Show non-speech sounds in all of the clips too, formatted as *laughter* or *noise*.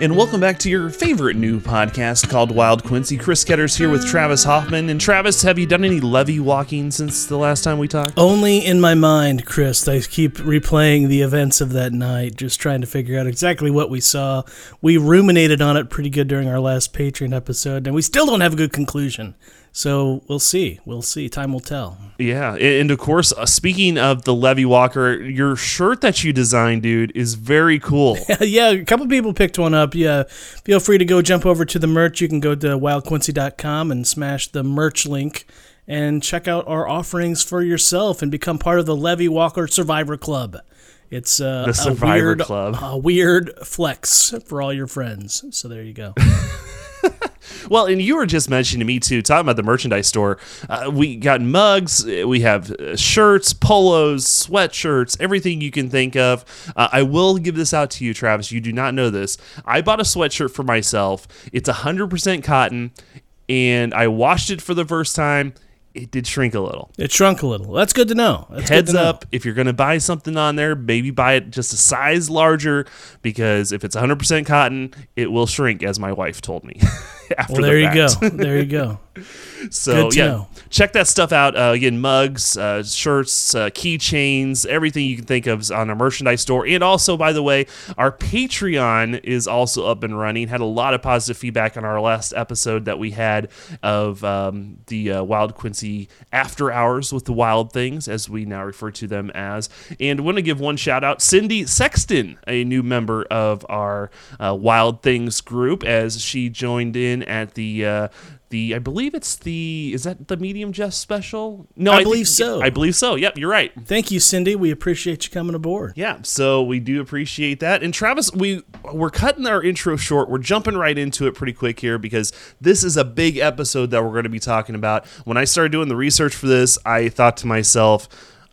and welcome back to your favorite new podcast called Wild Quincy. Chris Ketter's here with Travis Hoffman. And Travis, have you done any levee walking since the last time we talked? Only in my mind, Chris. I keep replaying the events of that night, just trying to figure out exactly what we saw. We ruminated on it pretty good during our last Patreon episode, and we still don't have a good conclusion. So we'll see. We'll see. Time will tell. Yeah, and of course, uh, speaking of the Levee Walker, your shirt that you designed, dude, is very cool. *laughs* yeah, a couple people picked one up. Yeah, feel free to go jump over to the merch. You can go to wildquincy.com and smash the merch link and check out our offerings for yourself and become part of the Levee Walker Survivor Club. It's uh, the Survivor a weird, Club. A weird flex for all your friends. So there you go. *laughs* Well, and you were just mentioning to me too, talking about the merchandise store. Uh, we got mugs, we have uh, shirts, polos, sweatshirts, everything you can think of. Uh, I will give this out to you, Travis. You do not know this. I bought a sweatshirt for myself. It's 100% cotton, and I washed it for the first time it did shrink a little. It shrunk a little. That's good to know. That's Heads to know. up, if you're going to buy something on there, maybe buy it just a size larger because if it's 100% cotton, it will shrink, as my wife told me. *laughs* *laughs* after well, there the you go. *laughs* There you go. *laughs* so yeah, know. check that stuff out. Uh, again, mugs, uh, shirts, uh, keychains, everything you can think of on our merchandise store. And also, by the way, our Patreon is also up and running. Had a lot of positive feedback on our last episode that we had of um, the uh, Wild Quincy After Hours with the Wild Things, as we now refer to them as. And want to give one shout out, Cindy Sexton, a new member of our uh, Wild Things group, as she joined in at the uh, the I believe it's the is that the medium just special? No, I, I believe think, so. I believe so. Yep, you're right. Thank you, Cindy. We appreciate you coming aboard. Yeah, so we do appreciate that. And Travis, we we're cutting our intro short. We're jumping right into it pretty quick here because this is a big episode that we're going to be talking about. When I started doing the research for this, I thought to myself,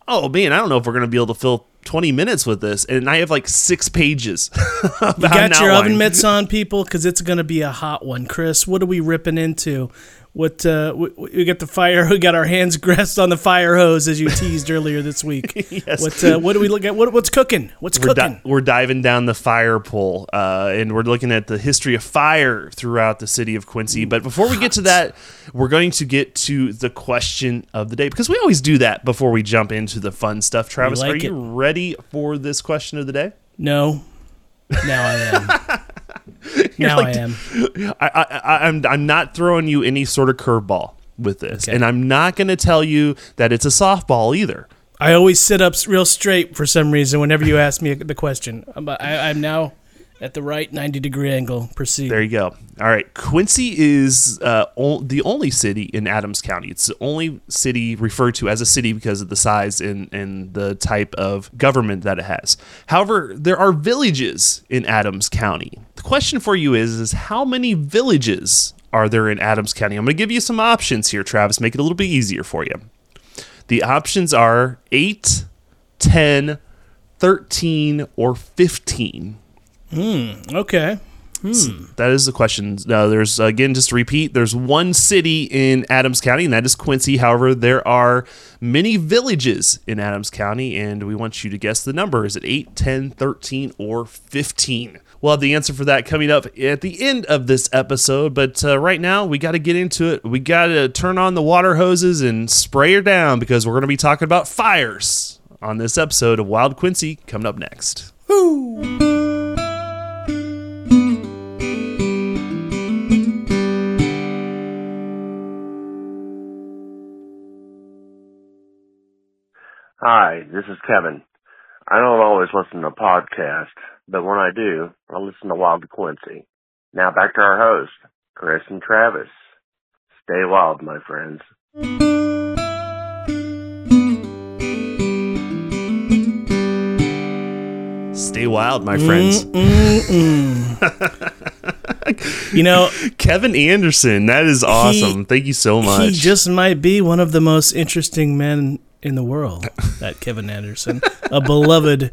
"Oh man, I don't know if we're going to be able to fill 20 minutes with this, and I have like six pages. *laughs* you got your oven mitts on, people, because it's going to be a hot one. Chris, what are we ripping into? What uh, we, we, got the fire. *laughs* We got our hands grasped on the fire hose as you teased earlier this week. *laughs* yes. What uh, what do we look at? What, what's cooking? What's we're cooking? Di- we're diving down the fire pole, uh, and we're looking at the history of fire throughout the city of Quincy. But before we get to that, we're going to get to the question of the day because we always do that before we jump into the fun stuff. Travis, like are you it. ready for this question of the day? No. Now I am. *laughs* now like, I am. I, I, I'm I'm not throwing you any sort of curveball with this, okay. and I'm not going to tell you that it's a softball either. I always sit up real straight for some reason whenever you ask me the question. I, I'm now at the right 90 degree angle. Proceed. There you go. All right. Quincy is uh, o- the only city in Adams County. It's the only city referred to as a city because of the size and, and the type of government that it has. However, there are villages in Adams County. The question for you is, is how many villages are there in Adams County? I'm going to give you some options here, Travis, make it a little bit easier for you. The options are 8, 10, 13, or 15. Hmm. Okay. Hmm. So that is the question. Now, there's again, just to repeat, there's one city in Adams County, and that is Quincy. However, there are many villages in Adams County, and we want you to guess the number. Is it 8, 10, 13, or 15? We'll have the answer for that coming up at the end of this episode. But uh, right now, we got to get into it. We got to turn on the water hoses and spray her down because we're going to be talking about fires on this episode of Wild Quincy coming up next. Woo! Hi, this is Kevin. I don't always listen to podcasts, but when I do, I listen to Wild Quincy. Now back to our host, Chris and Travis. Stay wild, my friends. Stay wild, my friends. Mm, mm, mm. *laughs* you know, Kevin Anderson, that is awesome. He, Thank you so much. He just might be one of the most interesting men in the world, that Kevin Anderson, a beloved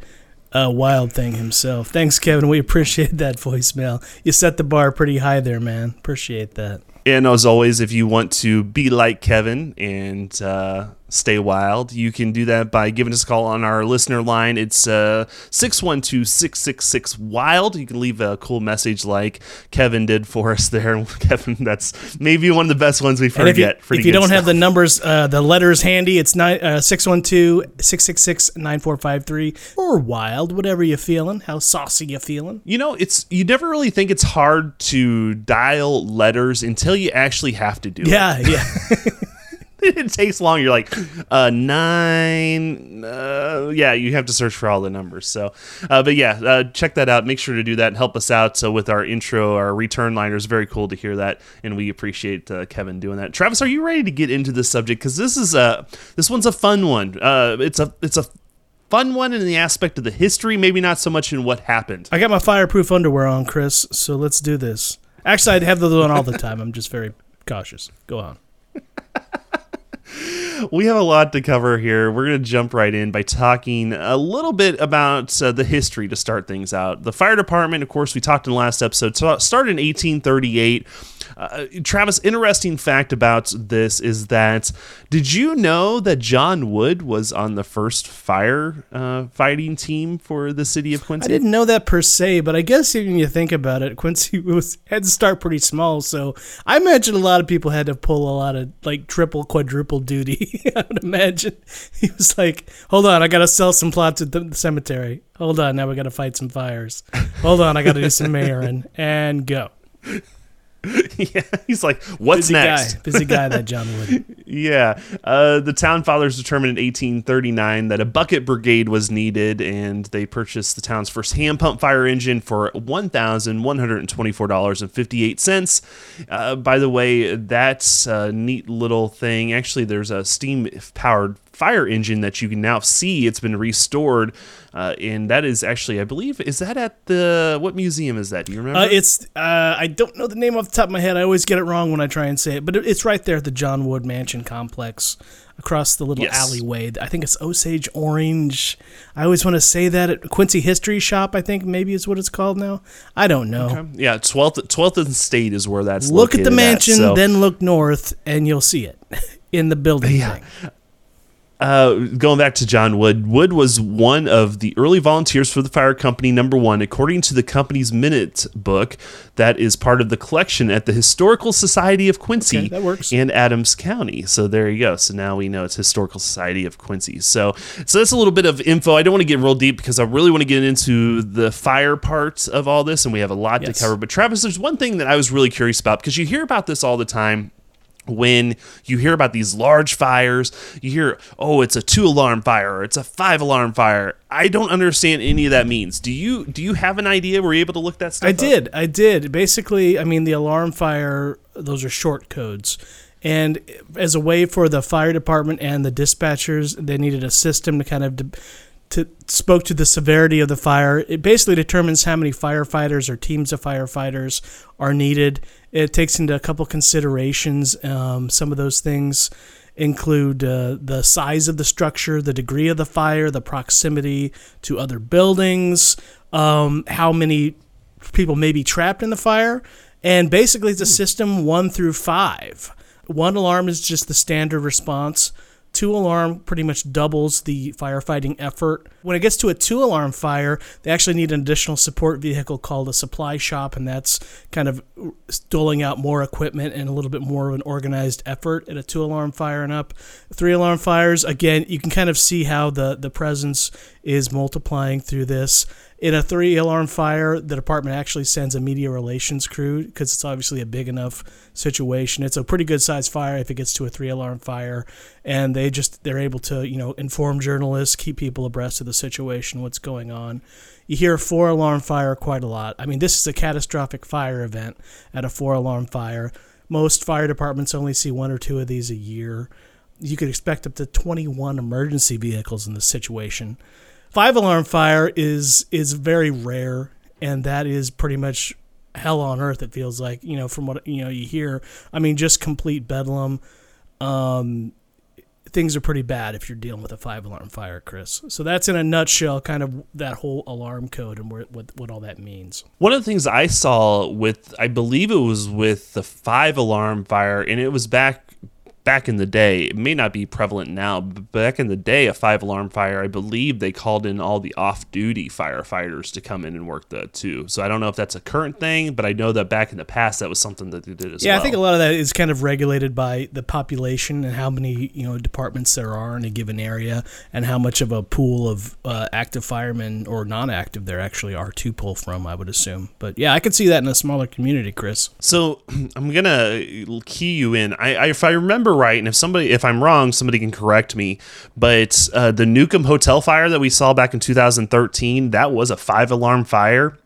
uh, wild thing himself. Thanks, Kevin. We appreciate that voicemail. You set the bar pretty high there, man. Appreciate that. And as always, if you want to be like Kevin and uh, stay wild, you can do that by giving us a call on our listener line. It's uh, 612 666 Wild. You can leave a cool message like Kevin did for us there. *laughs* Kevin, that's maybe one of the best ones we've heard if you, yet. If you don't stuff. have the numbers, uh, the letters handy, it's 612 666 9453 or Wild, whatever you're feeling. How saucy you feeling? You know, it's you never really think it's hard to dial letters until you actually have to do yeah, it. Yeah, yeah. *laughs* *laughs* it takes long. You're like uh, nine. Uh, yeah, you have to search for all the numbers. So, uh, but yeah, uh, check that out. Make sure to do that and help us out uh, with our intro, our return liners. Very cool to hear that, and we appreciate uh, Kevin doing that. Travis, are you ready to get into this subject? Because this is a this one's a fun one. Uh, it's a it's a fun one in the aspect of the history, maybe not so much in what happened. I got my fireproof underwear on, Chris. So let's do this. Actually, I'd have those on all the time. I'm just very cautious. Go on. We have a lot to cover here. We're going to jump right in by talking a little bit about uh, the history to start things out. The fire department, of course, we talked in the last episode, started in 1838 uh, Travis, interesting fact about this is that did you know that John Wood was on the first fire uh, fighting team for the city of Quincy? I didn't know that per se, but I guess when you think about it, Quincy *laughs* was had to start pretty small. So I imagine a lot of people had to pull a lot of like triple, quadruple duty. *laughs* I would imagine *laughs* he was like, "Hold on, I got to sell some plots at the cemetery. Hold on, now we got to fight some fires. Hold on, I got to do some mayoring and go." *laughs* yeah, he's like, what's Busy next? Guy. *laughs* Busy guy, that John *laughs* Wood. yeah. Uh, the town fathers determined in 1839 that a bucket brigade was needed, and they purchased the town's first hand pump fire engine for $1,124.58. Uh, by the way, that's a neat little thing. Actually, there's a steam powered fire engine that you can now see. It's been restored, uh, and that is actually, I believe, is that at the what museum is that? Do you remember? Uh, it's uh, I don't know the name off the top of my head. I always get it wrong when I try and say it, but it's right there at the John Wood Mansion complex. Across the little yes. alleyway, I think it's Osage Orange. I always want to say that at Quincy History Shop. I think maybe is what it's called now. I don't know. Okay. Yeah, twelfth twelfth and State is where that's. Look at the mansion, at, so. then look north, and you'll see it *laughs* in the building. Yeah, thing. Uh, going back to John Wood, Wood was one of the early volunteers for the fire company number one, according to the company's minute book that is part of the collection at the Historical Society of Quincy okay, that works. and Adams County. So there you go. So now we know it's Historical Society of Quincy. So so that's a little bit of info. I don't want to get real deep because I really want to get into the fire part of all this, and we have a lot yes. to cover. But Travis, there's one thing that I was really curious about because you hear about this all the time when you hear about these large fires, you hear, oh, it's a two alarm fire or it's a five alarm fire. I don't understand any of that means. Do you do you have an idea? Were you able to look that stuff I up? did. I did. Basically, I mean the alarm fire those are short codes. And as a way for the fire department and the dispatchers, they needed a system to kind of to spoke to the severity of the fire. It basically determines how many firefighters or teams of firefighters are needed. It takes into a couple considerations. Um, some of those things include uh, the size of the structure, the degree of the fire, the proximity to other buildings, um, how many people may be trapped in the fire, and basically it's a system one through five. One alarm is just the standard response two alarm pretty much doubles the firefighting effort. When it gets to a two alarm fire, they actually need an additional support vehicle called a supply shop, and that's kind of doling out more equipment and a little bit more of an organized effort at a two alarm fire and up. Three alarm fires, again, you can kind of see how the, the presence is multiplying through this. In a three alarm fire, the department actually sends a media relations crew because it's obviously a big enough situation. It's a pretty good sized fire if it gets to a three alarm fire, and they just they're able to you know inform journalists, keep people abreast of the situation, what's going on. You hear four alarm fire quite a lot. I mean, this is a catastrophic fire event at a four alarm fire. Most fire departments only see one or two of these a year. You could expect up to 21 emergency vehicles in this situation five alarm fire is is very rare, and that is pretty much hell on earth. It feels like you know from what you know you hear. I mean, just complete bedlam. Um, things are pretty bad if you're dealing with a five alarm fire, Chris. So that's in a nutshell, kind of that whole alarm code and what, what, what all that means. One of the things I saw with, I believe it was with the five alarm fire, and it was back back in the day, it may not be prevalent now, but back in the day, a five alarm fire, I believe they called in all the off duty firefighters to come in and work that too. So I don't know if that's a current thing, but I know that back in the past, that was something that they did as yeah, well. I think a lot of that is kind of regulated by the population and how many you know departments there are in a given area, and how much of a pool of uh, active firemen or non-active there actually are to pull from. I would assume, but yeah, I could see that in a smaller community, Chris. So *clears throat* I'm gonna key you in. I, I if I remember right, and if somebody, if I'm wrong, somebody can correct me. But uh, the Newcomb Hotel fire that we saw back in 2013, that was a five alarm fire.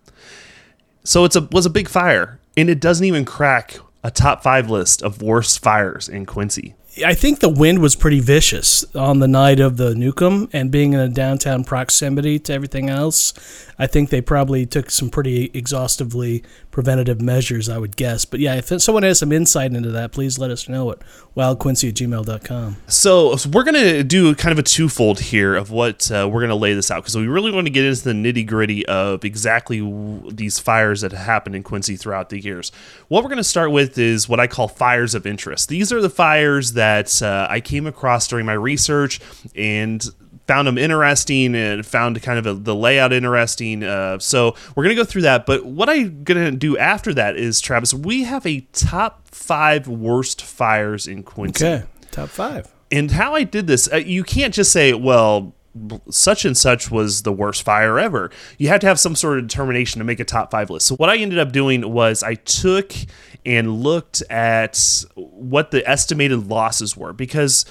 So it's a was a big fire, and it doesn't even crack a top five list of worst fires in Quincy. I think the wind was pretty vicious on the night of the Newcomb, and being in a downtown proximity to everything else, I think they probably took some pretty exhaustively preventative measures, I would guess. But yeah, if someone has some insight into that, please let us know at wildquincy at gmail.com. So, so we're going to do kind of a twofold here of what uh, we're going to lay this out because we really want to get into the nitty gritty of exactly w- these fires that happened in Quincy throughout the years. What we're going to start with is what I call fires of interest. These are the fires that uh, I came across during my research and found them interesting and found kind of a, the layout interesting. Uh, so we're gonna go through that. But what I'm gonna do after that is, Travis, we have a top five worst fires in Quincy. Okay, top five. And how I did this, uh, you can't just say, well. Such and such was the worst fire ever. You have to have some sort of determination to make a top five list. So, what I ended up doing was I took and looked at what the estimated losses were because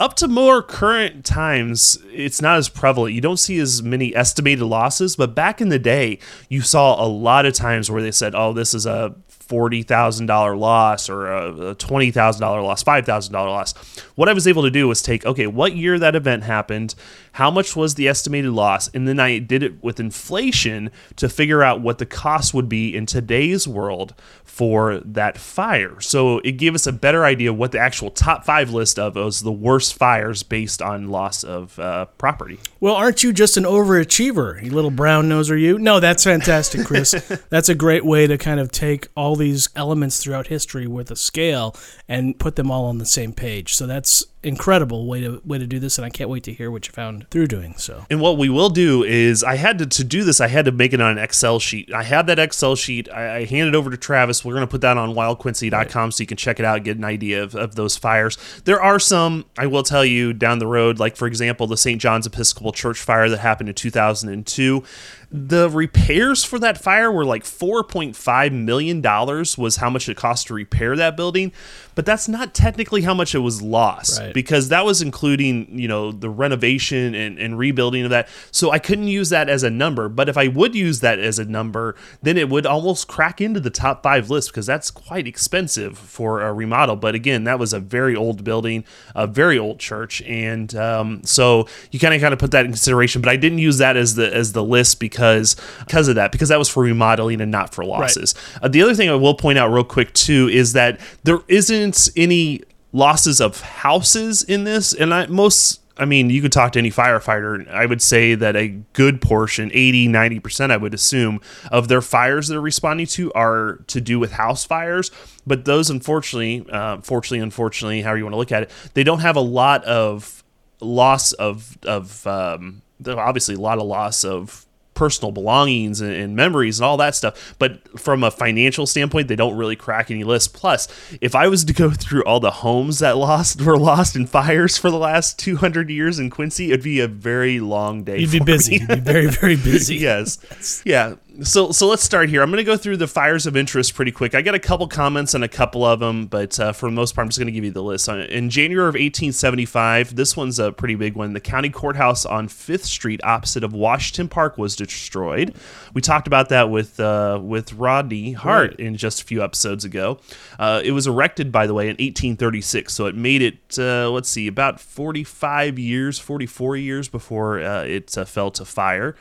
up to more current times, it's not as prevalent. You don't see as many estimated losses, but back in the day, you saw a lot of times where they said, "Oh, this is a forty thousand dollar loss or a, twenty thousand dollar loss, five thousand dollar loss." What I was able to do was take, okay, what year that event happened, how much was the estimated loss, and then I did it with inflation to figure out what the cost would be in today's world for that fire. So it gave us a better idea what the actual top five list of was the worst fires based on loss of uh, property. Well, aren't you just an overachiever, you little brown noser? You? No, that's fantastic, Chris. *laughs* that's a great way to kind of take all these elements throughout history with a scale and put them all on the same page. So that's incredible way to way to do this and I can't wait to hear what you found through doing so. And what we will do is I had to to do this I had to make it on an Excel sheet. I had that Excel sheet. I, I handed over to Travis. We're going to put that on wildquincy.com right. so you can check it out get an idea of, of those fires. There are some I will tell you down the road like for example the St. John's Episcopal Church fire that happened in 2002 the repairs for that fire were like 4.5 million dollars was how much it cost to repair that building but that's not technically how much it was lost right. Because that was including you know the renovation and, and rebuilding of that so i couldn't use that as a number but if i would use that as a number then it would almost crack into the top five list because that's quite expensive for a remodel but again that was a very old building a very old church and um, so you kind of kind of put that in consideration but i didn't use that as the as the list because because because of that because that was for remodeling and not for losses. Right. Uh, the other thing I will point out real quick too is that there isn't any losses of houses in this, and I, most I mean, you could talk to any firefighter. I would say that a good portion, 80, 90%, I would assume, of their fires they're responding to are to do with house fires. But those, unfortunately, uh, fortunately, unfortunately, however you want to look at it, they don't have a lot of loss of, of um, obviously, a lot of loss of personal belongings and, and, memories and all that stuff. But from a financial standpoint, they don't really crack any lists. Plus, if I was to go *laughs* through all the homes that lost *laughs* were lost in fires for the last 200 years in Quincy, it'd be a very long day. You'd be busy. You'd be very, very *laughs* busy. yes. Yeah so so let's start here. I'm going to go through the fires of interest pretty quick. I got a couple comments on a couple of them, but uh, for the most part, I'm just going to give you the list. In January of 1875, this one's a pretty big one. The county courthouse on Fifth Street, opposite of Washington Park, was destroyed. We talked about that with uh, with Rodney Hart right. in just a few episodes ago. Uh, it was erected, by the way, in 1836, so it made it. Uh, let's see, about 45 years, 44 years before uh, it uh, fell to fire.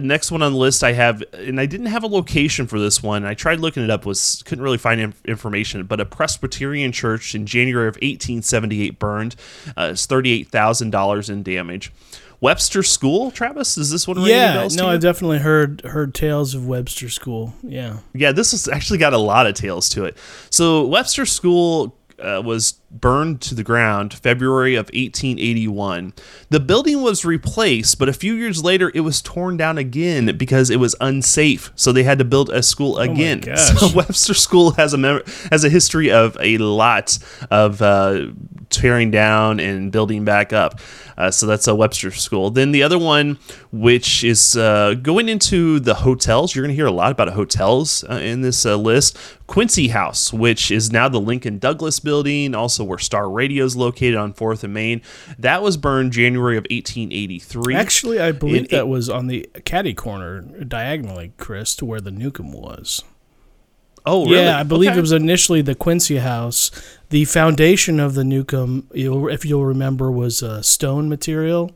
Next one on the list, I have and I didn't have a location for this one. I tried looking it up, was couldn't really find inf- information. But a Presbyterian church in January of 1878 burned. Uh, it's thirty-eight thousand dollars in damage. Webster School, Travis, is this one? Yeah, no, I've definitely heard heard tales of Webster School. Yeah, yeah, this has actually got a lot of tales to it. So Webster School uh, was burned to the ground February of 1881. The building was replaced, but a few years later it was torn down again because it was unsafe. So they had to build a school again. Oh *laughs* so Webster School has a mem- has a history of a lot of uh, tearing down and building back up. Uh, so that's a Webster School. Then the other one, which is uh, going into the hotels, you're going to hear a lot about hotels uh, in this uh, list. Quincy House, which is now the Lincoln Douglas building, also where Star Radio is located on 4th and Main. That was burned January of 1883. Actually, I believe In that eight- was on the caddy corner diagonally, Chris, to where the Newcomb was. Oh, really? Yeah, I believe Okay. it was initially the Quincy House. The foundation of the Newcomb, if you'll remember, was uh, stone material,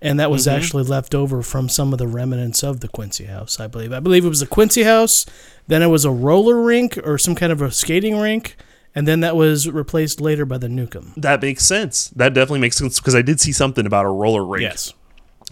and that was Mm-hmm. actually left over from some of the remnants of the Quincy House. I believe. I believe it was the Quincy House. Then it was a roller rink or some kind of a skating rink, and then that was replaced later by the Newcomb. That makes sense. That definitely makes sense because I did see something about a roller rink. Yes.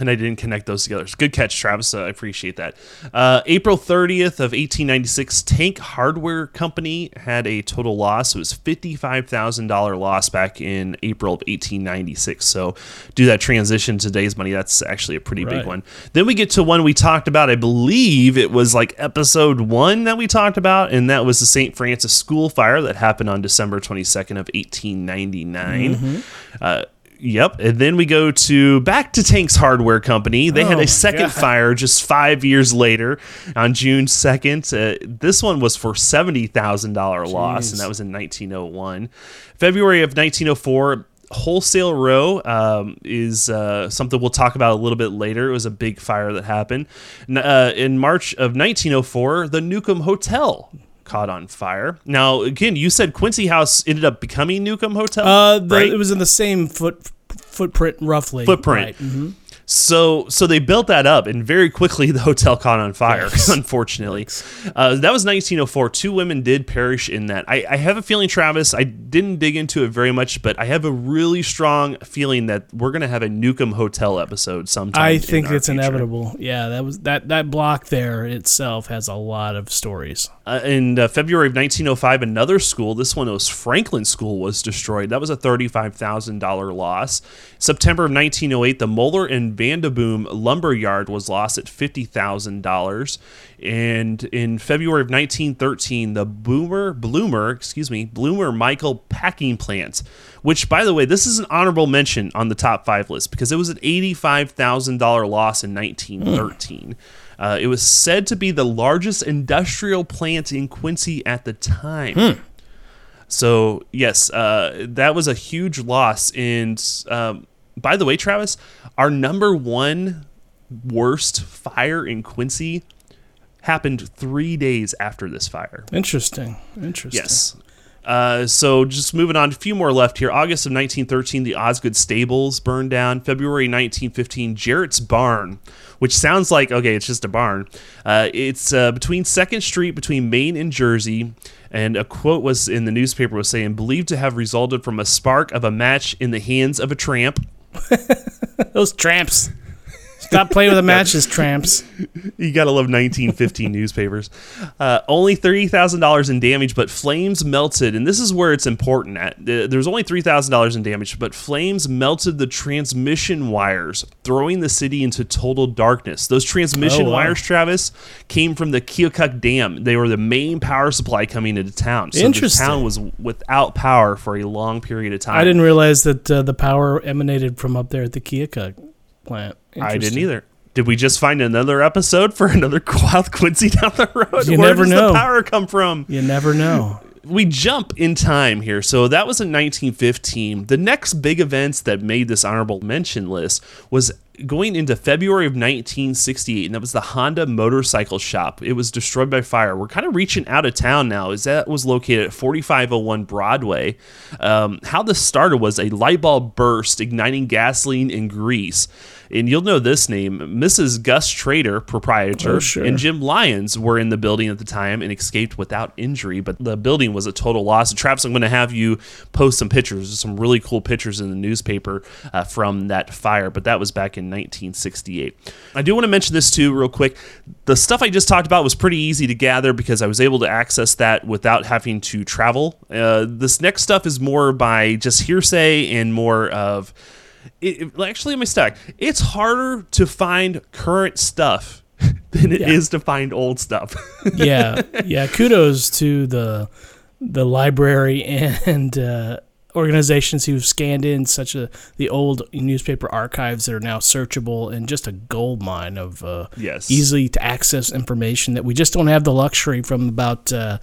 And I didn't connect those together. So good catch, Travis. Uh, I appreciate that. Uh, April 30th of 1896, Tank Hardware Company had a total loss. It was $55,000 loss back in April of 1896. So do that transition to today's money. That's actually a pretty big one. Then we get to one we talked about. I believe it was like episode one that we talked about, and that was the St. Francis School fire that happened on December 22nd of 1899. Uh, Yep, and then we go to back to Tank's Hardware Company. They had Oh my a second God. fire just five years later, on June second. Uh, this one was for seventy thousand dollar loss, Jeez. and that was in nineteen oh one. February of nineteen oh four. Wholesale Row um, is uh, something we'll talk about a little bit later. It was a big fire that happened. Uh, in March of 1904, the Newcomb Hotel caught on fire. Now, again, you said Quincy House ended up becoming Newcomb Hotel. Uh, the, right? it was in the same foot footprint roughly. Footprint. Right. mhm. So so they built that up, and very quickly *laughs* the hotel caught on fire. *laughs* Unfortunately, uh, that was 1904. Two women did perish in that. I, I have a feeling, Travis. I didn't dig into it very much, but I have a really strong feeling that we're gonna have a Newcomb Hotel episode sometime. I in think it's future. inevitable. Yeah, that was that that block there itself has a lot of stories. Uh, in uh, February of 1905, another school, this one was Franklin School, was destroyed. That was a $35,000 loss. September of 1908, the Moeller and Vanderboom lumber yard was lost at $50,000. And in February of 1913, the Boomer, Bloomer, excuse me, Bloomer Michael packing plant, which, by the way, this is an honorable mention on the top five list because it was an $85,000 loss in 1913. Uh, it was said to be the largest industrial plant in Quincy at the time. So yes, uh, that was a huge loss. And um, by the way, Travis, our number one worst fire in Quincy happened three days after this fire. Interesting. Interesting. Yes. Uh, so just moving on, a few more left here. August of 1913, the Osgood Stables burned down. February 1915, Jarrett's Barn, which sounds like okay, it's just a barn. Uh, it's uh, between Second Street, between Main and Jersey. And a quote was in the newspaper was saying, believed to have resulted from a spark of a match in the hands of a tramp. *laughs* Those tramps. Stop playing with the *laughs* matches, tramps. You gotta love 1915 newspapers. Uh, only thirty thousand dollars in damage, but flames melted, and this is where it's important. At Uh, there's only three thousand dollars in damage, but flames melted the transmission wires, throwing the city into total darkness. Those transmission Oh, wow. wires, Travis, came from the Keokuk Dam. They were the main power supply coming into town. So Interesting. the town was without power for a long period of time. I didn't realize that uh, the power emanated from up there at the Keokuk plant. I didn't either. Did we just find another episode for *laughs* another Wild Quincy down the road? You Where never does know. the power come from? You never know. We jump in time here. So that was in 1915. The next big events that made this honorable mention list was going into February of 1968, and that was the Honda motorcycle shop. It was destroyed by fire. We're kind of reaching out of town now, as that was located at 4501 Broadway. Um, how this started was a light bulb burst, igniting gasoline and grease. And you'll know this name, Mrs. Gus Trader, proprietor, Oh, sure. and Jim Lyons were in the building at the time and escaped without injury, but the building was a total loss. And Traps, I'm going to have you post some pictures, some really cool pictures in the newspaper uh, from that fire, but that was back in 1968. I do want to mention this too, real quick. The stuff I just talked about was pretty easy to gather because I was able to access that without having to travel. Uh, this next stuff is more by just hearsay and more of. It, it, actually, let me stack. It's harder to find current stuff *laughs* than it yeah. is to find old stuff. *laughs* yeah, yeah. Kudos to the the library and uh, organizations who've scanned in such a the old newspaper archives that are now searchable and just a gold mine of uh, yes. easily to access information that we just don't have the luxury from about uh,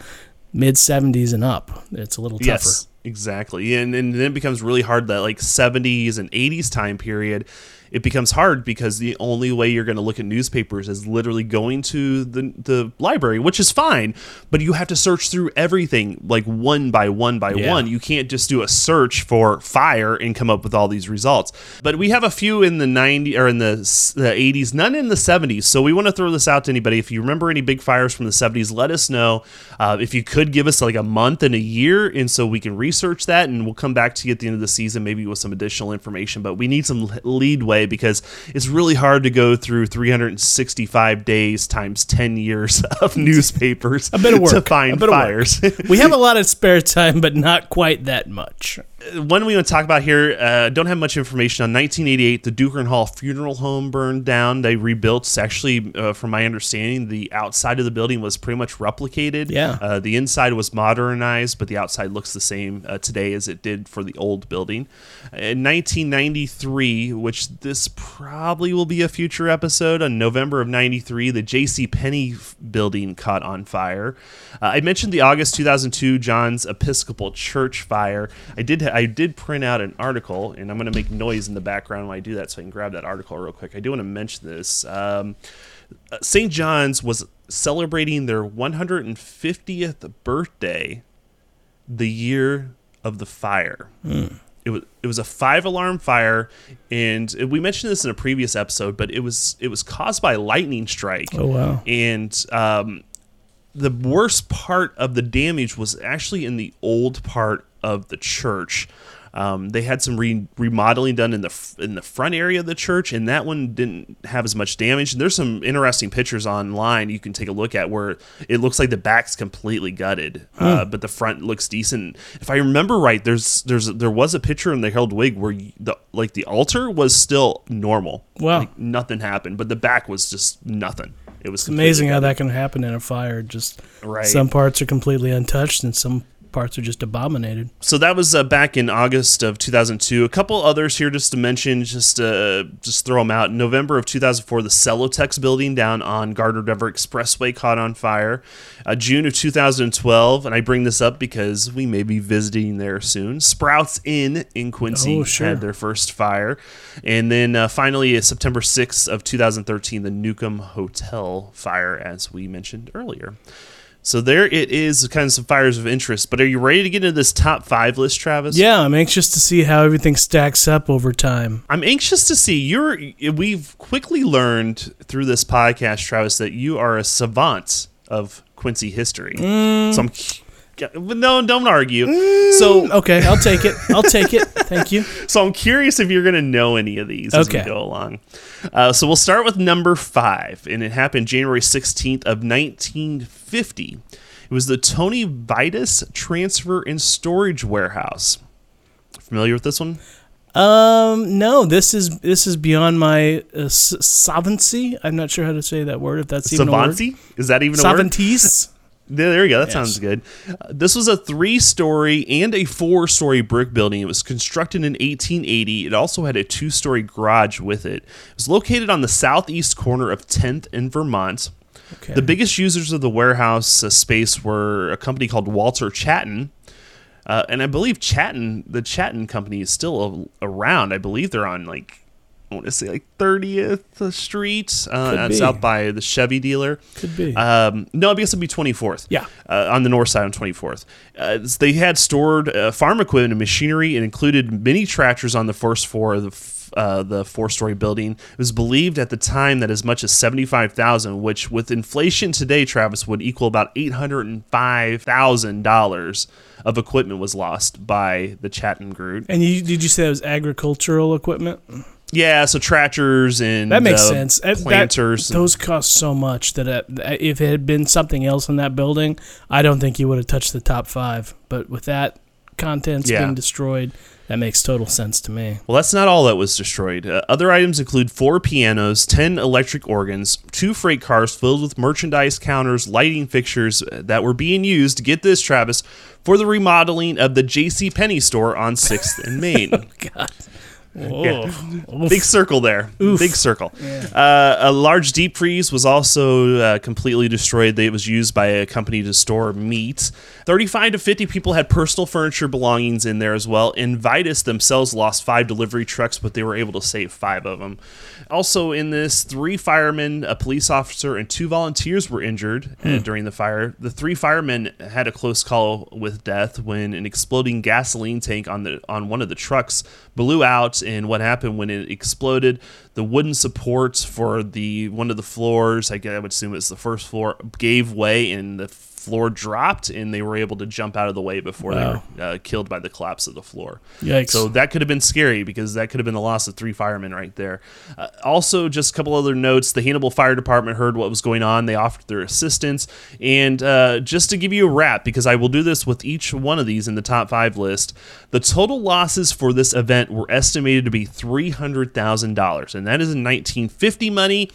mid 70s and up. It's a little tougher. Yes, exactly. And, and then it becomes really hard that like 70s and 80s time period it becomes hard because the only way you're going to look at newspapers is literally going to the, the library, which is fine, but you have to search through everything like one by one by yeah. one. You can't just do a search for fire and come up with all these results. But we have a few in the 90s or in the, the 80s, none in the 70s. So we want to throw this out to anybody. If you remember any big fires from the 70s, let us know. Uh, if you could give us like a month and a year, and so we can research that, and we'll come back to you at the end of the season, maybe with some additional information. But we need some lead because it's really hard to go through 365 days times 10 years *laughs* of newspapers a bit of work. to find fires. we have a *laughs* lot of spare time, but not quite that much one we want to talk about here, uh, don't have much information on 1988. The Duker and Haugh Funeral Home burned down. They rebuilt. It's actually, uh, from my understanding, the outside of the building was pretty much replicated. Yeah. Uh, the inside was modernized, but the outside looks the same uh, today as it did for the old building. In 1993, which this probably will be a future episode, on November of 93, the J.C. Penney building caught on fire. Uh, I mentioned the August 2002 John's Episcopal Church fire. I did I did print out an article, and I'm going to make noise in the background when I do that, so I can grab that article real quick. I do want to mention this. Um, St. John's was celebrating their 150th birthday the year of the fire. Mm. It was it was a five alarm fire, and we mentioned this in a previous episode, but it was it was caused by a lightning strike. Oh wow! And um, the worst part of the damage was actually in the old part of the church. Um, they had some re- remodeling done in the in the front area of the church, and that one didn't have as much damage. And there's some interesting pictures online you can take a look at where it looks like the back's completely gutted, uh, but the front looks decent. If I remember right, there's there's there was a picture in the Herald-Whig where the like the altar was still normal. Wow, like nothing happened, but the back was just nothing. It was amazing how that can happen in a fire. Just right. some parts are completely untouched, and some parts are just abominated. So that was uh, back in August of 2002. A couple others here just to mention, just uh, just throw them out. In November of 2004, the Celotex building down on Gardner Denver Expressway caught on fire. Uh, June of 2012, and I bring this up because we may be visiting there soon. Sprouts Inn in Quincy oh, sure. had their first fire, and then uh, finally, uh, September 6th of 2013, the Newcomb Hotel fire, as we mentioned earlier. So there it is, kind of some fires of interest. But are you ready to get into this top five list, Travis? Yeah, I'm anxious to see how everything stacks up over time. I'm anxious to see you're. We've quickly learned through this podcast, Travis, that you are a savant of Quincy history. Mm. So I'm no, don't argue. Mm, so okay, I'll take it. I'll take it. Thank you. *laughs* So I'm curious if you're going to know any of these as we go along. Uh, so we'll start with number five, and it happened January 16th of 1950. It was the Tony Vitus Transfer and Storage Warehouse. Familiar with this one? Um, no. This is this is beyond my uh, savancy. I'm not sure how to say that word. If that's even Savancy? a word. Is that even a? There you go. That yes. sounds good. Uh, this was a three story and a four story brick building. It was constructed in 1880. It also had a two story garage with it. It was located on the southeast corner of 10th and Vermont. Okay. The biggest users of the warehouse uh, space were a company called Walter Chatton. Uh, and I believe Chatton, the Chatton company, is still a, around. I believe they're on like I want to say like 30th Street. Uh, it's out by the Chevy dealer. Could be. Um, no, I guess it'd be 24th. Yeah. Uh, on the north side on 24th. Uh, they had stored uh, farm equipment and machinery and included many tractors on the first floor of the uh, the four story building. It was believed at the time that as much as 75,000, which with inflation today, Travis, would equal about $805,000 of equipment was lost by the Chatton Group. And you, did you say it was agricultural equipment? Yeah, so tractors and That makes uh, sense. Uh, that- Planters. those cost so much that uh, if it had been something else in that building, I don't think you would have touched the top five. But with that contents Yeah. being destroyed, that makes total sense to me. Well, that's not all that was destroyed. Uh, other items include four pianos, 10 electric organs, two freight cars filled with merchandise counters, lighting fixtures uh, that were being used, to get this, Travis, for the remodeling of the J.C. Penney store on 6th and Main. *laughs* God. Whoa. Big circle there. Big circle. Uh, a large deep freeze was also uh, completely destroyed. It was used by a company to store meat. 35 to 50 people had personal furniture belongings in there as well. And Vitus themselves lost five delivery trucks, but they were able to save five of them. Also, in this, three firemen, a police officer, and two volunteers were injured uh, during the fire. The three firemen had a close call with death when an exploding gasoline tank on the on one of the trucks blew out. And what happened when it exploded? The wooden supports for the one of the floors, I, guess I would assume it's the first floor, gave way and the floor dropped, and they were able to jump out of the way before Wow. they were uh, killed by the collapse of the floor. Yikes. So that could have been scary because that could have been the loss of three firemen right there. Uh, also, just a couple other notes: the Hannibal Fire Department heard what was going on. They offered their assistance, and uh, just to give you a wrap, because I will do this with each one of these in the top five list. The total losses for this event were estimated to be three hundred thousand dollars, and that is in 1950 money.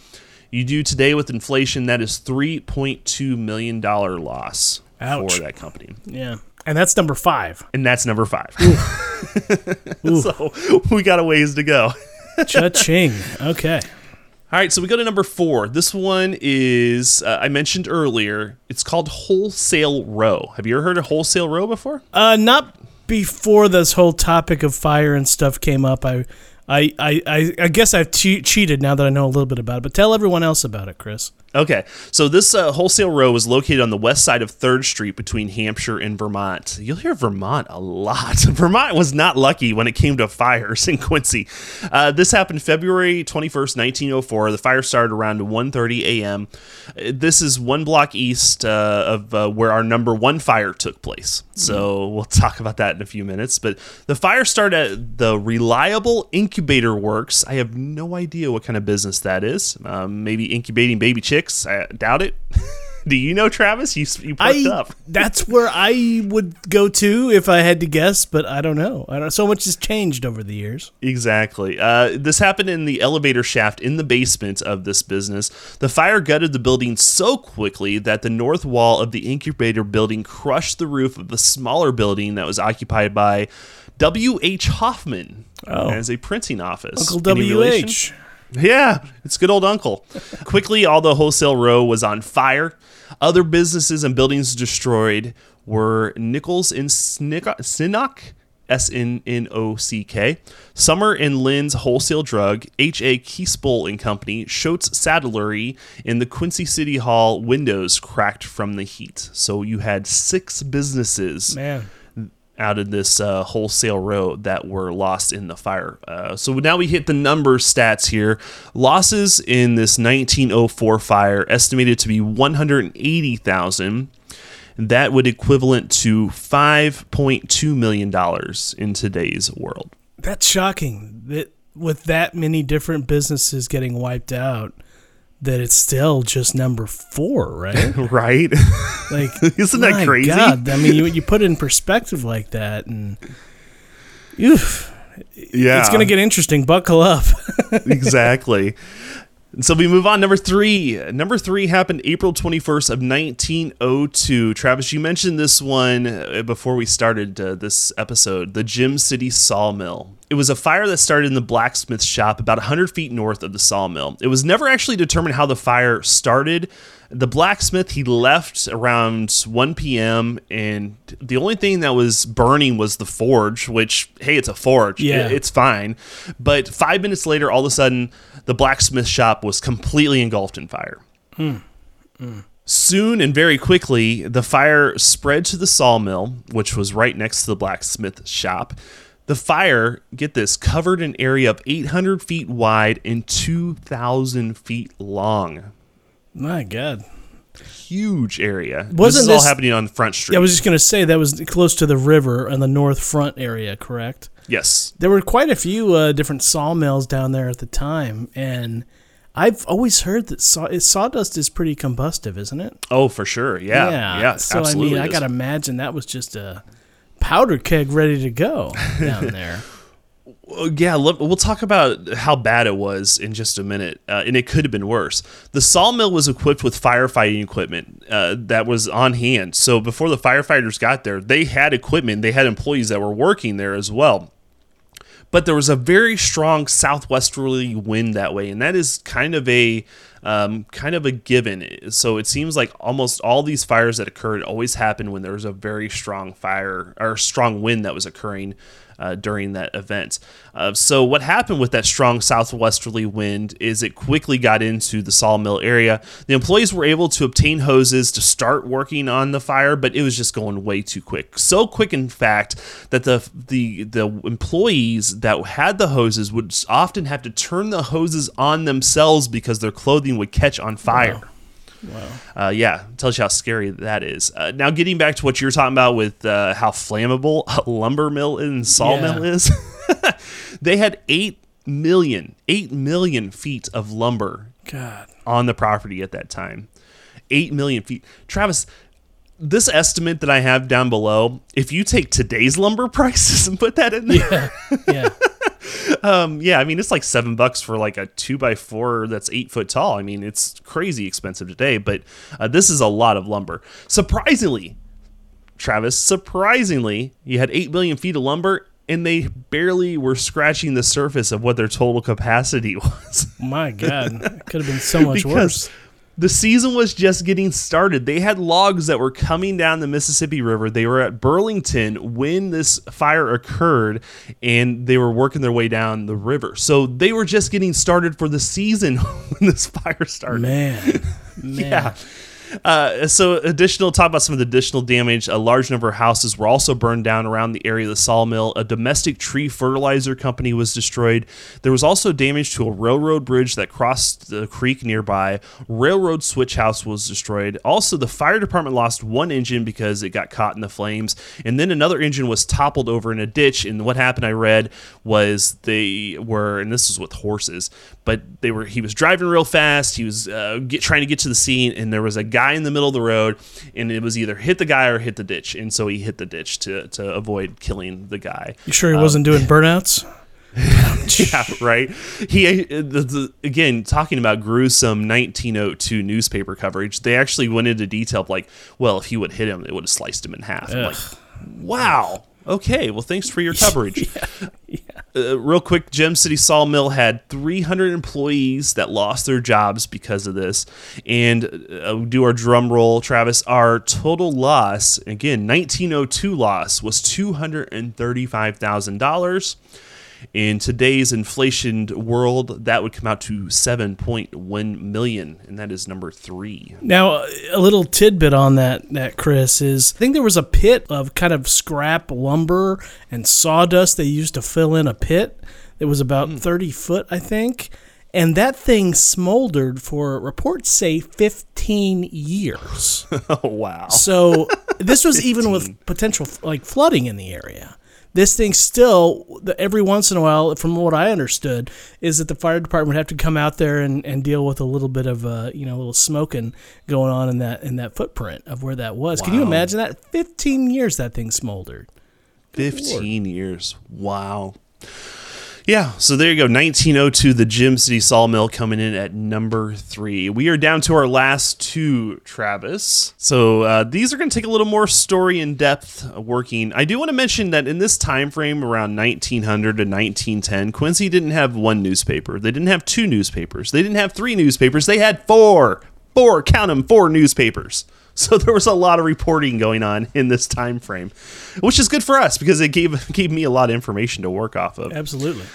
You do today with inflation, that is three point two million dollar loss Ouch. for that company, yeah. And that's number five. and that's number five. *laughs* so we got a ways to go. *laughs* Cha-ching. Okay. All right, so we go to number four. This one is uh, I mentioned earlier. It's called Wholesale Row. Have you ever heard of Wholesale Row before? Uh, not before this whole topic of fire and stuff came up. I, I, I, I, guess I've che- cheated now that I know a little bit about it. But tell everyone else about it, Chris. Okay, so this uh, wholesale row is located on the west side of Third Street between Hampshire and Vermont. You'll hear Vermont a lot. *laughs* Vermont was not lucky when it came to fires *laughs* in Quincy. Uh, this happened February twenty first, nineteen oh four. The fire started around 1.30 a.m. This is one block east uh, of uh, where our number one fire took place. So we'll talk about that in a few minutes. But the fire started at the Reliable Incubator Works. I have no idea what kind of business that is. Um, maybe incubating baby chicks. I doubt it. *laughs* Do you know Travis? You you I, up. *laughs* that's where I would go to if I had to guess, but I don't know. I don't. So much has changed over the years. Exactly. Uh, this happened in the elevator shaft in the basement of this business. The fire gutted the building so quickly that the north wall of the incubator building crushed the roof of the smaller building that was occupied by W.H. Hoffman Oh. as a printing office. Uncle Any relation? Yeah, it's good old uncle. Quickly, all the wholesale row was on fire. Other businesses and buildings destroyed were Nichols and Sinnock, S N N O C K, Summer and Lynn's Wholesale Drug, H A Kiespoll and Company, Schultz Saddlery, and the Quincy City Hall windows cracked from the heat. So you had six businesses Man. Out of this uh, wholesale row that were lost in the fire. Uh, so now we hit the number stats here. Losses in this 1904 fire estimated to be 180,000. That would equivalent to 5.2 million dollars in today's world. That's shocking that with that many different businesses getting wiped out, that it's still just number four, right? *laughs* Right? Like, *laughs* Isn't that crazy? God, I mean, you, you put it in perspective like that, and oof, yeah. it's gonna get interesting. Buckle up. *laughs* exactly. And so we move on. Number three. Number three happened April 21st of 1902. Travis, you mentioned this one uh, before we started uh, this episode. The Gem City Sawmill. It was a fire that started in the blacksmith shop about 100 feet north of the sawmill. It was never actually determined how the fire started. The blacksmith he left around 1 p.m. and the only thing that was burning was the forge. Which hey, it's a forge. Yeah. It- it's fine. But five minutes later, all of a sudden, the blacksmith shop was completely engulfed in fire. Hmm. Hmm. Soon and very quickly, the fire spread to the sawmill, which was right next to the blacksmith shop. The fire, get this, covered an area of 800 feet wide and 2,000 feet long. My God. Huge area. this Wasn't is all this- happening on Front Street. I was just gonna say that was close to the river and the north front area, correct? Yes. There were quite a few uh, different sawmills down there at the time, and I've always heard that saw- sawdust is pretty combustive, isn't it? Oh, for sure. Yeah. Yeah. yeah so I mean, I gotta imagine that was just a powder keg ready to go *laughs* down there. Yeah, we'll talk about how bad it was in just a minute, uh, and it could have been worse. The sawmill was equipped with firefighting equipment uh, that was on hand. So before the firefighters got there, they had equipment, they had employees that were working there as well. But there was a very strong southwesterly wind that way, and that is kind of a um, kind of a given. So it seems like almost all these fires that occurred always happened when there was a very strong fire or strong wind that was occurring uh, during that event. Uh, so what happened with that strong southwesterly wind is it quickly got into the sawmill area. The employees were able to obtain hoses to start working on the fire, but it was just going way too quick. So quick, in fact, that the the the employees that had the hoses would often have to turn the hoses on themselves because their clothing would catch on fire. Wow. Wow. Uh, yeah, tells you how scary that is. Uh, now, getting back to what you were talking about with uh, how flammable a lumber mill and sawmill yeah. is, *laughs* they had 8 million, 8 million feet of lumber God. on the property at that time. 8 million feet. Travis, this estimate that I have down below, if you take today's lumber *laughs* prices and put that in there. Yeah. Yeah. *laughs* um, yeah, I mean it's like seven bucks for like a two by four that's eight foot tall. I mean it's crazy expensive today, but uh, this is a lot of lumber. Surprisingly, Travis, surprisingly, you had eight million feet of lumber and they barely were scratching the surface of what their total capacity *laughs* was. My God, it could have been so much worse the season was just getting started. They had logs that were coming down the Mississippi River. They were at Burlington when this fire occurred and they were working their way down the river. So they were just getting started for the season *laughs* when this fire started. Man. *laughs* Man. yeah. Uh, so, additional talk about some of the additional damage. A large number of houses were also burned down around the area of the sawmill. A domestic tree fertilizer company was destroyed. There was also damage to a railroad bridge that crossed the creek nearby. Railroad switch house was destroyed. Also, the fire department lost one engine because it got caught in the flames, and then another engine was toppled over in a ditch. And what happened, I read, was they were, and this was with horses, but they were. He was driving real fast. He was uh, get, trying to get to the scene, and there was a guy guy in the middle of the road, and it was either hit the guy or hit the ditch, and so he hit the ditch to to avoid killing the guy. You sure he um, wasn't doing *laughs* burnouts? yeah, right. He the, the, again talking about gruesome 1902 newspaper coverage. They actually went into detail like, well, if he would hit him, it would have sliced him in half. Like, wow. Okay, well, thanks for your *laughs* coverage. yeah, yeah. Uh, real quick, Gem City Sawmill had 300 employees that lost their jobs because of this. And uh, do our drum roll, Travis. Our total loss, again, 1902 loss, was $235,000. In today's inflation world, that would come out to 7.1 million, and that is number three. Now, a little tidbit on that, that Chris is I think there was a pit of kind of scrap lumber and sawdust they used to fill in a pit. It was about mm. 30 foot, I think. And that thing smoldered for reports say 15 years. oh, *laughs* wow. So this was even with *laughs* potential like flooding in the area this thing still every once in a while from what i understood is that the fire department would have to come out there and, and deal with a little bit of uh, you know a little smoking going on in that in that footprint of where that was. Wow. can you imagine that? 15 years that thing smoldered. 15 years. Wow yeah, so there you go. 1902, the Gem City Sawmill coming in at number three. We are down to our last two, Travis. So uh, these are going to take a little more story in depth working. I do want to mention that in this time frame, around 1900 to 1910, Quincy didn't have one newspaper. They didn't have two newspapers. They didn't have three newspapers. They had four. Four, count them, four newspapers. *laughs* So there was a lot of reporting going on in this time frame, which is good for us because it gave *laughs* gave me a lot of information to work off of. Absolutely.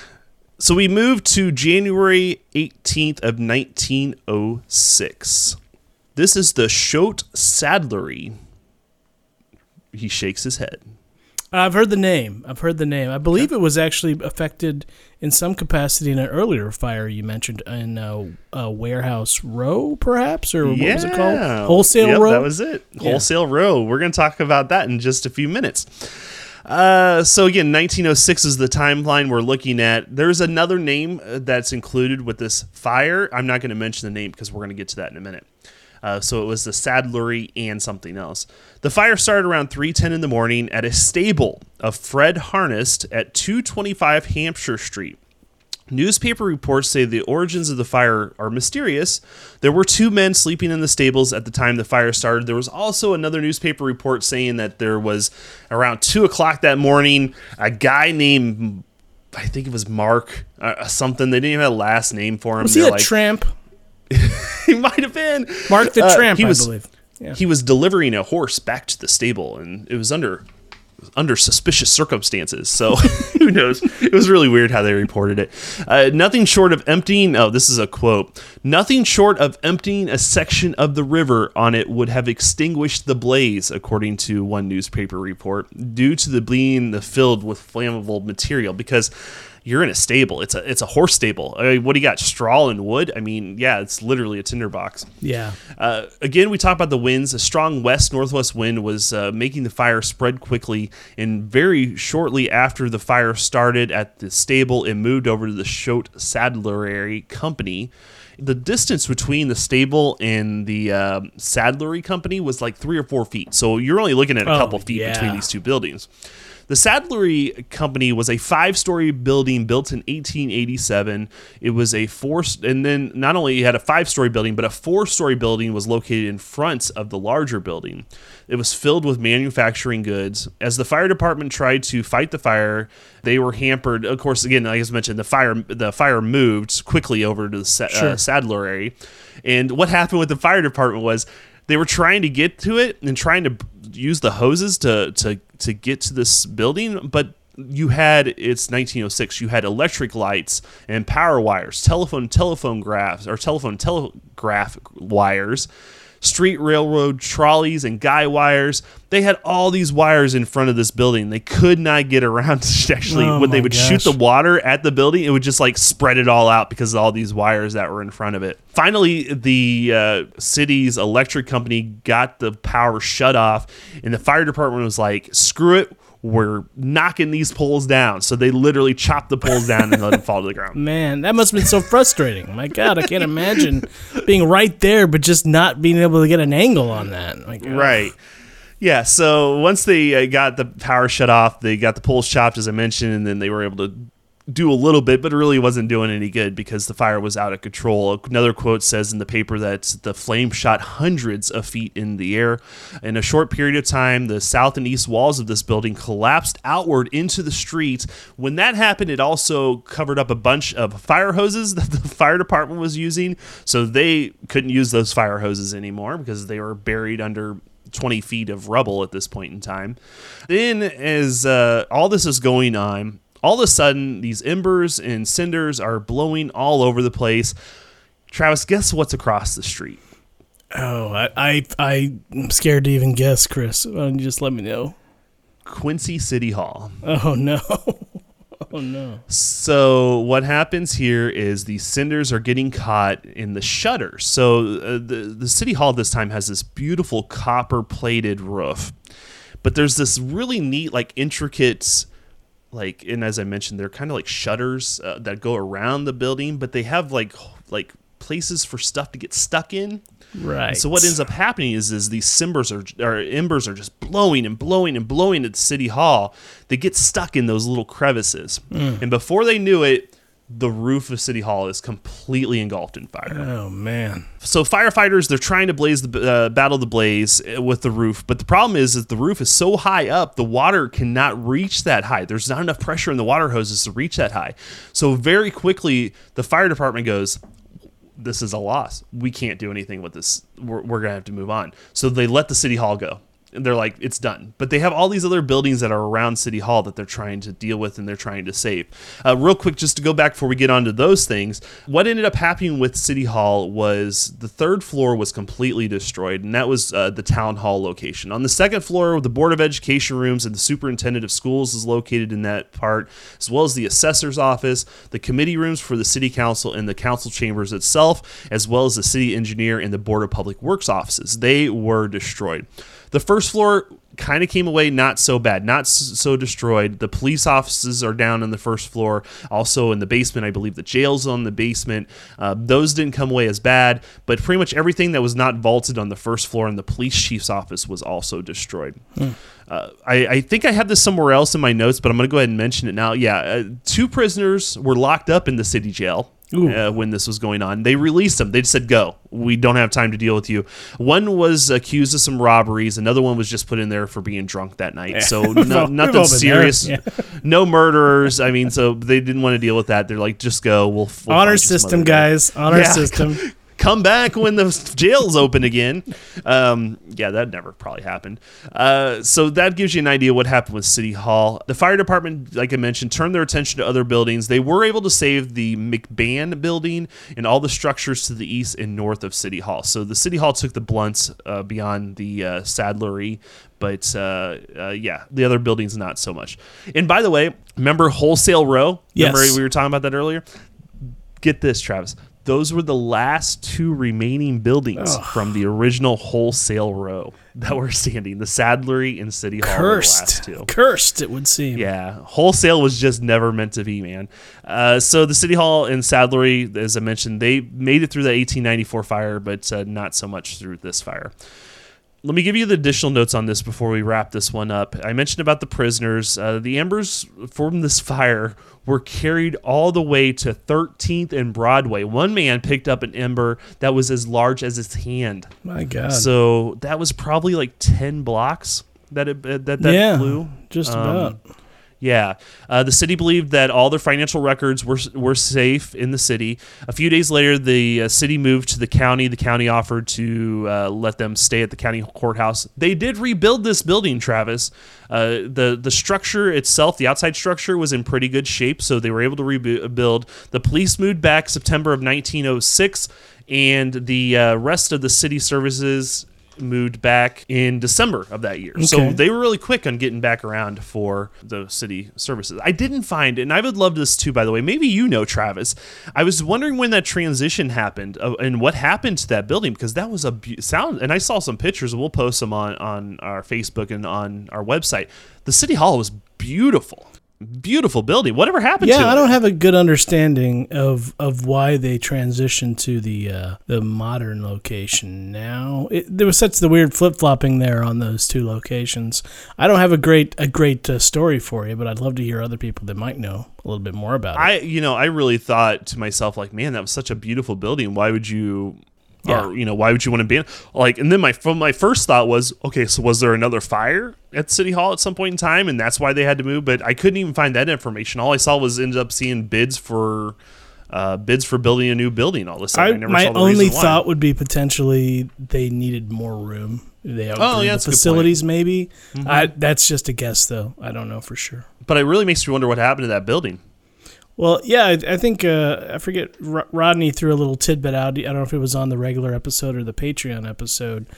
So we moved to January 18th of 1906. This is the Choate Saddlery. He shakes his head. I've heard the name. I've heard the name. I believe it was actually affected in some capacity in an earlier fire you mentioned in a, uh, Warehouse Row, perhaps, or what was it called? Wholesale yep, Row. That was it. Yeah. Wholesale Row. We're going to talk about that in just a few minutes. Uh, so again, 1906 is the timeline we're looking at. There's another name uh, that's included with this fire. I'm not going to mention the name because we're going to get to that in a minute. Uh, so it was the saddlery and something else. The fire started around 3:10 in the morning at a stable of Fred Harnest at 225 Hampshire Street. Newspaper reports say the origins of the fire are mysterious. There were two men sleeping in the stables at the time the fire started. There was also another newspaper report saying that there was around two o'clock that morning a guy named I think it was Mark uh, something. They didn't even have a last name for him. Was he They're a tramp? *laughs* he might have been Mark the Uh, Tramp, he I was- believe. Yeah. he was delivering a horse back to the stable and it was under under suspicious circumstances so *laughs* who knows it was really weird how they reported it uh, nothing short of emptying oh this is a quote nothing short of emptying a section of the river on it would have extinguished the blaze according to one newspaper report due to the being the filled with flammable material because you're in a stable it's a it's a horse stable I mean, what do you got straw and wood i mean yeah it's literally a tinderbox Yeah. uh, again, we talk about the winds. A strong west northwest wind was uh, making the fire spread quickly, and very shortly after the fire started at the stable, it moved over to the Choate Saddlery Company. The distance between the stable and the um, saddlery company was like three or four feet. So you're only looking at a Oh, couple feet yeah. between these two buildings. The Saddlery Company was a five-story building built in 1887. It was a four, and then not only had a five-story building, but a four-story building was located in front of the larger building. It was filled with manufacturing goods. As the fire department tried to fight the fire, they were hampered. Of course, again, like I mentioned, the fire the fire moved quickly over to the sa- Sure. uh, Saddlery, and what happened with the fire department was they were trying to get to it and trying to use the hoses to to to get to this building, but you had it's 1906. You had electric lights and power wires, telephone telephone graphs or telephone telegraph wires, street railroad trolleys and guy wires. They had all these wires in front of this building. They could not get around *laughs* to actually Oh when they would shoot the water at the building, it would just like spread it all out because of all these wires that were in front of it. Finally, the uh, city's electric company got the power shut off, and the fire department was like, "Screw it." We're knocking these poles down. So they literally chopped the poles down and let them fall to the ground. *laughs* Man, that must have been so frustrating. My God, I can't imagine being right there, but just not being able to get an angle on that. Like, Right. Yeah. So once they uh, got the power shut off, they got the poles chopped, as I mentioned, and then they were able to do a little bit, but it really wasn't doing any good because the fire was out of control. Another quote says in the paper that the flame shot hundreds of feet in the air. In a short period of time, the south and east walls of this building collapsed outward into the street. When that happened, it also covered up a bunch of fire hoses *laughs* that the fire department was using, so they couldn't use those fire hoses anymore because they were buried under 20 feet of rubble at this point in time. Then, as uh, all this is going on, all of a sudden, these embers and cinders are blowing all over the place. Travis, guess what's across the street? Oh, I, I, I am scared to even guess, Chris. Why don't you just let me know? Quincy City Hall. Oh no. *laughs* Oh no. So what happens here is the cinders are getting caught in the shutters. So uh, the the city hall this time has this beautiful copper plated roof, but there's this really neat like intricate like and as I mentioned they're kind of like shutters uh, that go around the building, but they have like like places for stuff to get stuck in. Right. So what ends up happening is, is these cimbers are or embers are just blowing and blowing and blowing at the city hall. They get stuck in those little crevices, and before they knew it, the roof of city hall is completely engulfed in fire. Oh man. So firefighters they're trying to blaze the uh, battle the blaze uh, with the roof, but the problem is that the roof is so high up, the water cannot reach that high. There's not enough pressure in the water hoses to reach that high. So very quickly, the fire department goes, this is a loss. We can't do anything with this. We're, we're going to have to move on. So they let the city hall go. And they're like, it's done. But they have all these other buildings that are around City Hall that they're trying to deal with and they're trying to save. Uh, real quick, just to go back before we get on to those things, what ended up happening with City Hall was the third floor was completely destroyed, and that was uh, the town hall location. On the second floor, the Board of Education rooms and the superintendent of schools is located in that part, as well as the assessor's office, the committee rooms for the city council, and the council chambers itself, as well as the city engineer and the Board of Public Works offices. They were destroyed. The first floor kind of came away not so bad, not so destroyed. The police offices are down on the first floor, also in the basement. I believe the jail's on the basement. Uh, those didn't come away as bad, but pretty much everything that was not vaulted on the first floor in the police chief's office was also destroyed. Hmm. Uh, I, I, think I have this somewhere else in my notes, but I'm going to go ahead and mention it now. Yeah, uh, two prisoners were locked up in the city jail uh, when this was going on. They released them. They just said, "Go. We don't have time to deal with you." One was accused of some robberies. Another one was just put in there for being drunk that night. Yeah. So *laughs* no, nothing serious. Yeah. *laughs* no murderers. I mean, so they didn't want to deal with that. They're like, "Just go. We'll, we'll honor system, guys. Honor yeah. system." *laughs* come back when the jail's open again. Um, yeah, that never probably happened. Uh, so that gives you an idea what happened with City Hall. The fire department, like I mentioned, turned their attention to other buildings. They were able to save the McBann building and all the structures to the east and north of City Hall. So the City Hall took the blunts uh, beyond the uh, saddlery, but uh, uh, yeah, the other buildings not so much. And by the way, remember Wholesale Row? Yes. Remember we were talking about that earlier? Get this, Travis those were the last two remaining buildings Ugh. from the original wholesale row that were standing. The Saddlery and City Hall Cursed. Cursed, it would seem. Yeah. Wholesale was just never meant to be, man. Uh, so the City Hall and Saddlery, as I mentioned, they made it through the 1894 fire, but uh, not so much through this fire let me give you the additional notes on this before we wrap this one up. I mentioned about the prisoners. Uh, the embers from this *laughs* fire were carried all the way to 13th and Broadway. One man picked up an ember that was as large as his hand. My God! So that was probably like 10 blocks that it that that yeah, flew. Just um, about. Yeah, uh, the city believed that all their financial records were were safe in the city. A few days later, the uh, city moved to the county. The county offered to uh, let them stay at the county courthouse. They did rebuild this building, Travis. Uh, the the structure itself, the outside structure, was in pretty good shape, so they were able to rebuild. The police moved back September of 1906 and the uh, rest of the city services moved back in December of that year. Okay. So they were really quick on getting back around for the city services. I didn't find, and I would love this too, by the way. Maybe you know, Travis. I was wondering when that transition happened uh, and what happened to that building because that was a sound. And I saw some pictures, and we'll post them on on our Facebook and on our website. The city hall was beautiful beautiful building. Whatever happened to yeah, I it? don't have a good understanding of of why they transitioned to the uh, the modern location now. It, there was such the weird flip flopping there on those two locations. I don't have a great a great uh, story for you, but I'd love to hear other people that might know a little bit more about it. I you know I really thought to myself like, man, that was such a beautiful building. Why would you yeah. or you know why would you want to be in like and then my from my first thought was okay so was there another fire at city hall at some point in time and that's why they had to move but i couldn't even find that information all i saw was ended up seeing bids for uh, bids for building a new building all of a sudden. I, I my only thought would be potentially they needed more room. They oh, yeah, the facilities, maybe. Mm-hmm. I, that's just a guess, though. I don't know for sure. But it really makes me wonder what happened to that building. Well, yeah, I, I think uh, I forget. Rodney threw a little tidbit out. I don't know if it was on the regular episode or the Patreon episode,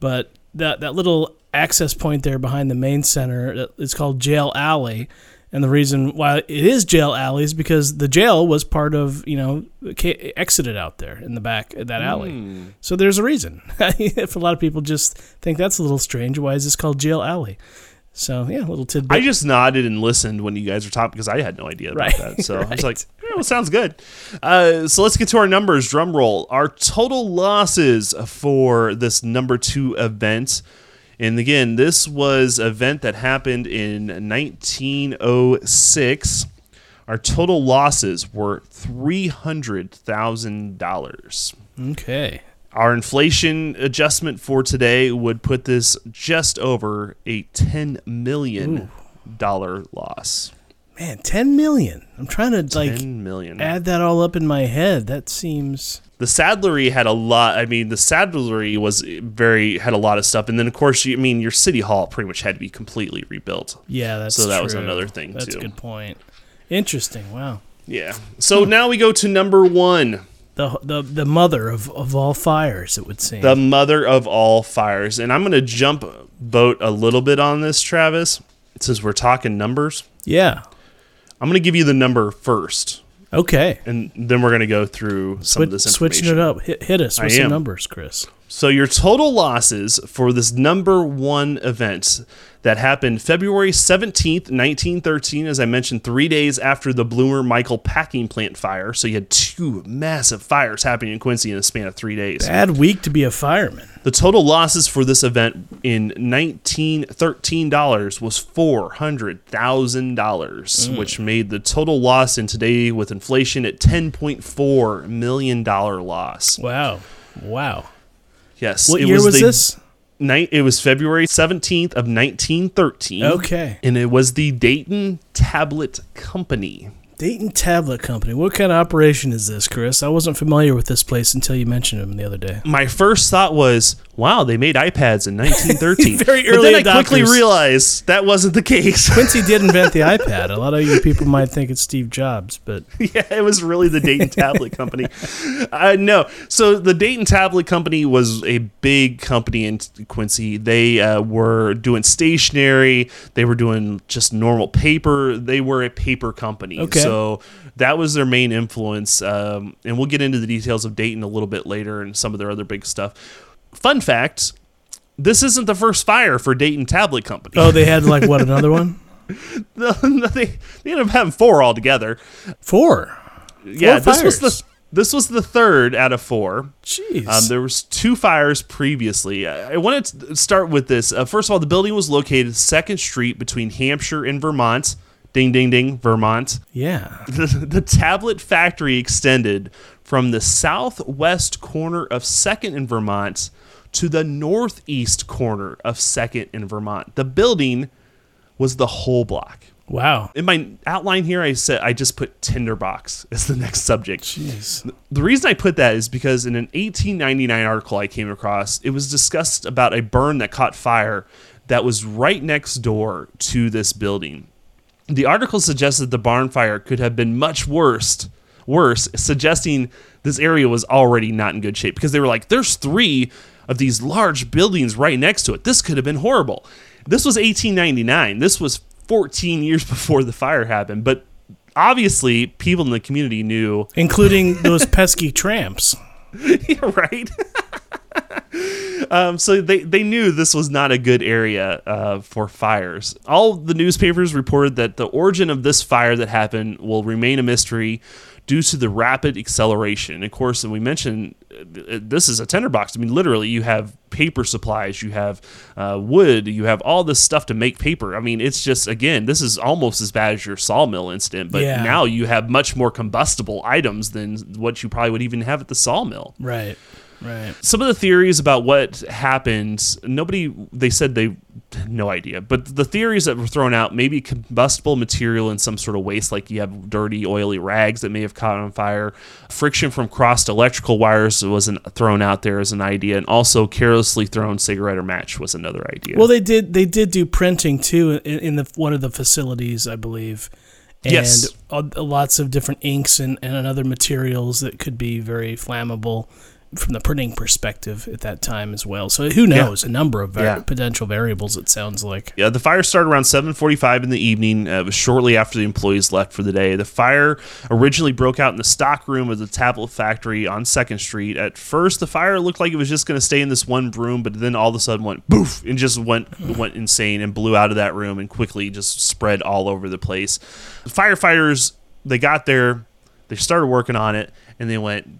but that that little access point there behind the main center it's called Jail Alley, and the reason why it is Jail Alley is because the jail was part of you know exited out there in the back of that alley. Mm. So there's a reason. *laughs* if a lot of people just think that's a little strange, why is this called Jail Alley? So yeah, a little tidbit. I just nodded and listened when you guys were talking because I had no idea about right. that. So right. *laughs* I was like, yeah, well, sounds good. Uh, so let's get to our numbers. Drum roll. Our total losses for this number two event. And again, this was event that happened in 1906. Our total losses were three hundred thousand dollars. Okay. Our inflation adjustment for today would put this just over a ten million dollar loss. Man, ten million. I'm trying to like 10 million. add that all up in my head. That seems the saddlery had a lot. I mean, the saddlery was very had a lot of stuff, and then of course, you, I mean, your city hall pretty much had to be completely rebuilt. Yeah, that's so that true. was another thing that's too. That's a good point. Interesting. Wow. Yeah. So now we go to number one the the the mother of, of all fires. It would seem the mother of all fires. And I'm going to jump boat a little bit on this, Travis, since we're talking numbers. Yeah, I'm going to give you the number first. Okay, and then we're going to go through some of this information. Switching it up, hit, hit us with some numbers, Chris. So your total losses for this number one event, that happened February 17th, 1913, as I mentioned, three days after the Bloomer Michael packing plant fire. So you had two massive fires happening in Quincy in a span of three days. Bad week to be a fireman. The total losses for this event in 1913 dollars was four hundred thousand dollars, Mm. which made the total loss in today with inflation at 10.4 million dollar loss. Wow. Wow. Yes, What it year was the this? Night. It was February 17th of 1913. Okay. and it was the Dayton Tablet Company. Dayton Tablet Company. What kind of operation is this, Chris? I wasn't familiar with this place until you mentioned them the other day. My first thought was, "Wow, they made iPads in 1913." *laughs* Very but early then I quickly realized that wasn't the case. *laughs* Quincy did invent the iPad. A lot of you people might think it's Steve Jobs, but *laughs* yeah, it was really the Dayton Tablet Company. Uh, no, so the Dayton Tablet Company was a big company in Quincy. They uh, were doing stationery. They were doing just normal paper. They were a paper company. Okay. So that was their main influence. Um, and we'll get into the details of Dayton a little bit later and some of their other big stuff. Fun fact. This isn't the first fire for Dayton Tablet Company. oh, they had like what another one? *laughs* they, they ended up having four altogether. Four. yeah, Four this was the this was the third out of four. Jeez. Um, there was two fires previously. I, I wanted to start with this. Uh, first of all, the building was located Second Street between Hampshire and Vermont. Ding, ding, ding, Vermont. yeah. The, the tablet factory extended from the southwest corner of Second in Vermont to the northeast corner of Second in Vermont. The building was the whole block. Wow. In my outline here, I said I just put tinderbox as the next subject. Jeez. The reason I put that is because in an 1899 article I came across, it was discussed about a burn that caught fire that was right next door to this building. The article suggested the barn fire could have been much worse, worse, suggesting this area was already not in good shape because they were like, "There's three of these large buildings right next to it. This could have been horrible." This was 1899. This was 14 years *laughs* before the fire happened, but obviously people in the community knew Including *laughs* those pesky tramps. *laughs* yeah, right. *laughs* um, so they, they knew this was not a good area uh, for fires. All the newspapers reported that the origin of this fire that happened will remain a mystery due to the rapid acceleration. Of course, and we mentioned uh, this is a tinderbox. I mean, literally, you have paper supplies, you have uh, wood, you have all this stuff to make paper. I mean, it's just again, this is almost as bad as your sawmill incident, but Yeah. now you have much more combustible items than what you probably would even have at the sawmill Right. Right. some of the theories about what happened nobody they said they had no idea but the theories that were thrown out maybe combustible material in some sort of waste like you have dirty oily rags that may have caught on fire friction from crossed electrical wires wasn't thrown out there as an idea and also carelessly thrown cigarette or match was another idea Well, they did. They did do printing too in, in the one of the facilities, I believe. And Yes. lots of different inks and, and other materials that could be very flammable from the printing perspective at that time as well. So who knows? A number of var- Yeah. potential variables. It sounds like. Yeah, the fire started around 7:45 in the evening. Uh, it was shortly after the employees left for the day. The fire originally broke out in the stock room of the tablet factory on Second Street. At first, the fire looked like it was just going to stay in this one room, but then all of a sudden went boof and just went went insane and blew out of that room and quickly just spread all over the place. The firefighters they got there, they started working on it, and they went,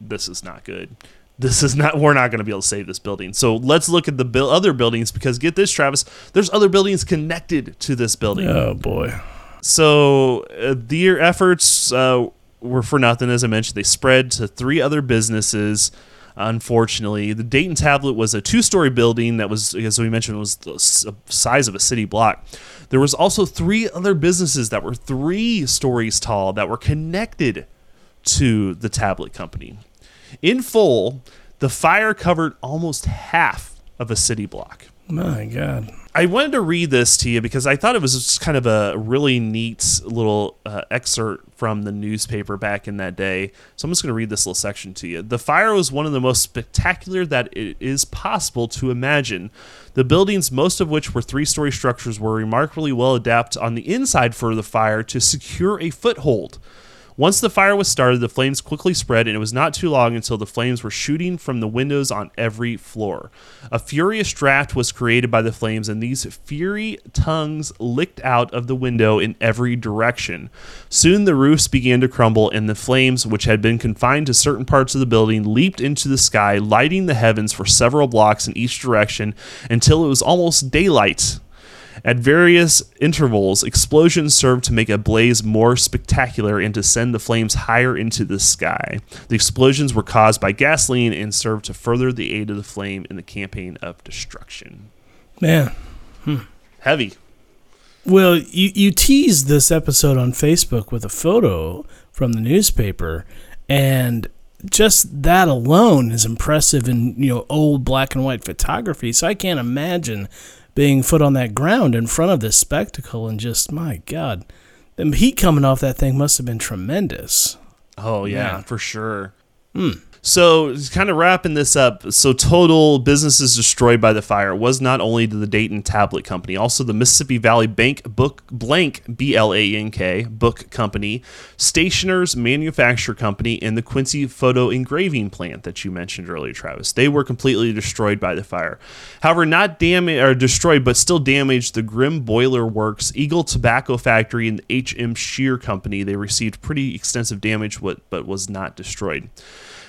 this is not good. This is not. We're not going to be able to save this building. So let's look at the buil- other buildings because get this, Travis. There's other buildings connected to this building. Oh boy. So uh, their efforts uh, were for nothing. As I mentioned, they spread to three other businesses. Unfortunately, the Dayton Tablet was a two-story building that was, as we mentioned, was the size of a city block. There was also three other businesses that were three stories tall that were connected to the tablet company. In full, the fire covered almost half of a city block. My God. I wanted to read this to you because I thought it was just kind of a really neat little uh, excerpt from the newspaper back in that day. So I'm just going to read this little section to you. The fire was one of the most spectacular that it is possible to imagine. The buildings, most of which were three story structures, were remarkably well adapted on the inside for the fire to secure a foothold. Once the fire was started, the flames quickly spread, and it was not too long until the flames were shooting from the windows on every floor. A furious draft was created by the flames, and these fury tongues licked out of the window in every direction. Soon the roofs began to crumble, and the flames, which had been confined to certain parts of the building, leaped into the sky, lighting the heavens for several blocks in each direction until it was almost daylight. At various intervals, explosions served to make a blaze more spectacular and to send the flames higher into the sky. The explosions were caused by gasoline and served to further the aid of the flame in the campaign of destruction. Man. Hmm. Heavy. Well, you, you teased this episode on Facebook with a photo from the newspaper, and just that alone is impressive in you know old black and white photography. So I can't imagine being foot on that ground in front of this spectacle and just my god the heat coming off that thing must have been tremendous oh yeah, yeah. for sure hmm. So, kind of wrapping this up, so total businesses destroyed by the fire was not only the Dayton Tablet Company, also the Mississippi Valley Bank Book Blank B L A N K Book Company, Stationers Manufacture Company, and the Quincy Photo Engraving Plant that you mentioned earlier, Travis. They were completely destroyed by the fire. However, not damaged or destroyed, but still damaged the Grimm Boiler Works, Eagle Tobacco Factory, and H M Shear Company. They received pretty extensive damage, but was not destroyed.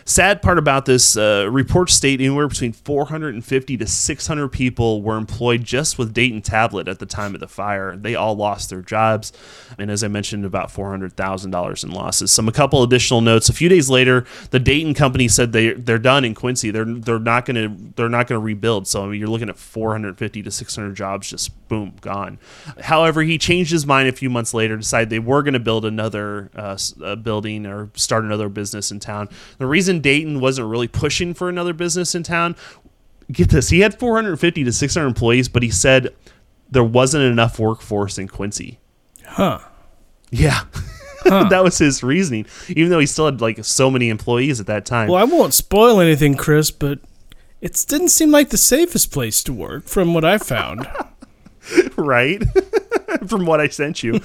Sad part about this uh, reports state anywhere between 450 to 600 people were employed just with Dayton Tablet at the time of the fire. They all lost their jobs, and as I mentioned, about $400,000 in losses. Some a couple additional notes. A few days later, the Dayton company said they they're done in Quincy. They're they're not going to they're not to rebuild. So I mean, you're looking at 450 to 600 jobs just boom gone. However, he changed his mind a few months later, decided they were going to build another uh, building or start another business in town. The reason Dayton wasn't really pushing for another business in town. Get this, he had 450 to 600 employees, but he said there wasn't enough workforce in Quincy. Huh. Yeah. *laughs* Huh. that was his reasoning, even though he still had like so many employees at that time. Well, I won't spoil anything, Chris, but it didn't seem like the safest place to work from what I found. *laughs* right? *laughs* *laughs* From what I sent you,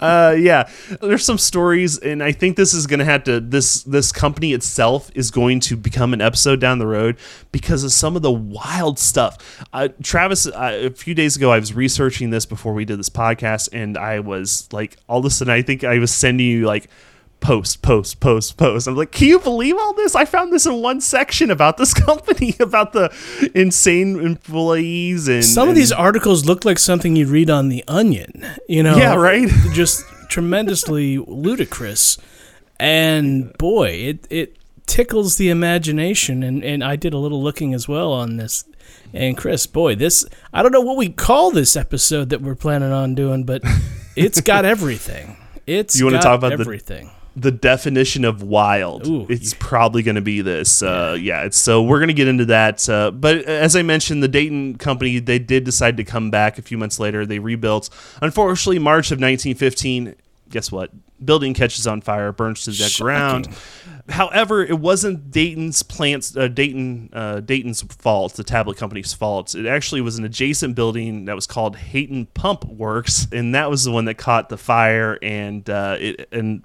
uh, yeah. There's some stories, and I think this is gonna have to this this company itself is going to become an episode down the road because of some of the wild stuff. Uh, Travis, uh, a few days ago, I was researching this before we did this podcast, and I was like, all of a sudden, I think I was sending you like post, post, post, post. I'm like, can you believe all this? I found this in one section about this *laughs* company, about the insane employees and some and, of these articles look like something you'd read on the Onion. You know, yeah, right. *laughs* just tremendously ludicrous, and boy, it it tickles the imagination. And and I did a little looking as well on this. And Chris, boy, this I don't know what we call this episode that we're planning on doing, but it's got *laughs* everything. It's you want to talk about everything. The, the definition of wild. Ooh, it's yeah. probably going to be this. Uh, yeah. It's so we're going to get into that. Uh, but as I mentioned, the Dayton company they did decide to come back a few months later. They rebuilt. Unfortunately, March of 1915. Guess what? Building catches on fire, burns to the ground. However, it wasn't Dayton's plants, uh, Dayton, uh, Dayton's fault. The tablet company's fault. It actually was an adjacent building that was called Hayton Pump Works, and that was the one that caught the fire. And uh, it and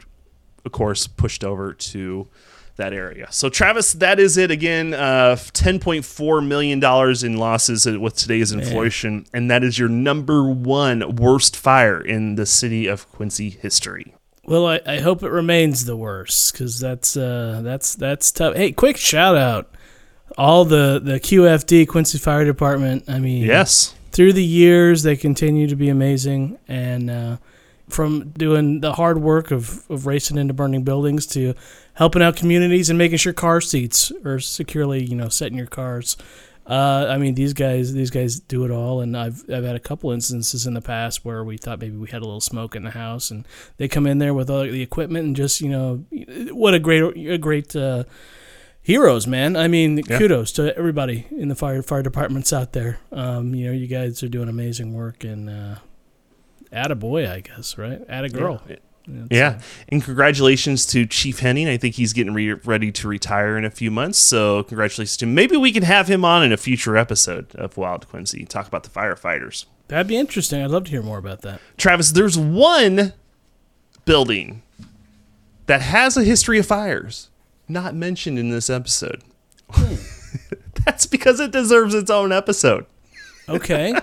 of course, pushed over to that area. So, Travis, that is it again. Uh, $10.4 million in losses with today's inflation. Man. And that is your number one worst fire in the city of Quincy history. Well, I, I hope it remains the worst because that's uh, that's that's tough. Hey, quick shout out all the the QFD Quincy Fire Department. I mean, yes, through the years they continue to be amazing, and uh, from doing the hard work of, of racing into burning buildings to helping out communities and making sure car seats are securely, you know, set in your cars. Uh, I mean, these guys, these guys do it all, and I've I've had a couple instances in the past where we thought maybe we had a little smoke in the house, and they come in there with all the equipment and just you know, what a great a great uh, heroes, man. I mean, yeah. kudos to everybody in the fire fire departments out there. Um, you know, you guys are doing amazing work, and uh, add a boy, I guess, right? Add a girl. Yeah. yeah. Uh, and congratulations to Chief Henning. I think he's getting re- ready to retire in a few months. So, congratulations to him. Maybe we can have him on in a future episode of Wild Quincy, talk about the firefighters. That'd be interesting. I'd love to hear more about that. Travis, there's one building that has a history of fires, not mentioned in this episode. *laughs* That's because it deserves its own episode. Okay.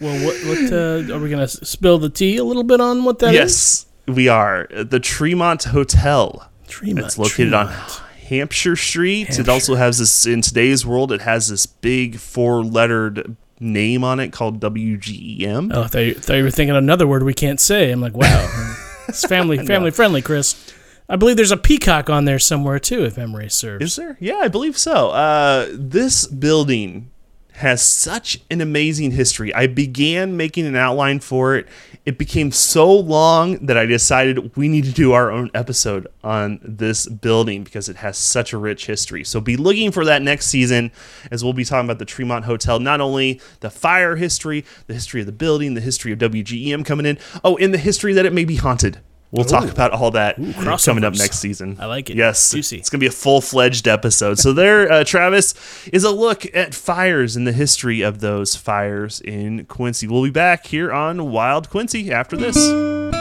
well, what, what uh, are we going to spill the tea a little bit on what that yes, is? we are. The Tremont Hotel. Tremont. It's located Tremont. on Hampshire Street. It also has this in today's world. It has this big four-lettered name on it called WGEM. Oh, I thought, you, thought you were thinking another word we can't say. I'm like, wow, *laughs* it's family family friendly, Chris. I believe there's a peacock on there somewhere too, if memory serves. Is there? Yeah, I believe so. Uh, this building has such an amazing history. I began making an outline for it. It became so long that I decided we need to do our own episode on this building because it has such a rich history. So be looking for that next season as we'll be talking about the Tremont Hotel, not only the fire history, the history of the building, the history of WGEM coming in, oh, and the history that it may be haunted. We'll talk about all that coming up next season. I like it. Yes, Juicy. it's gonna be a full fledged episode. So there, uh, Travis is a look at fires and the history of those fires in Quincy. We'll be back here on Wild Quincy after this.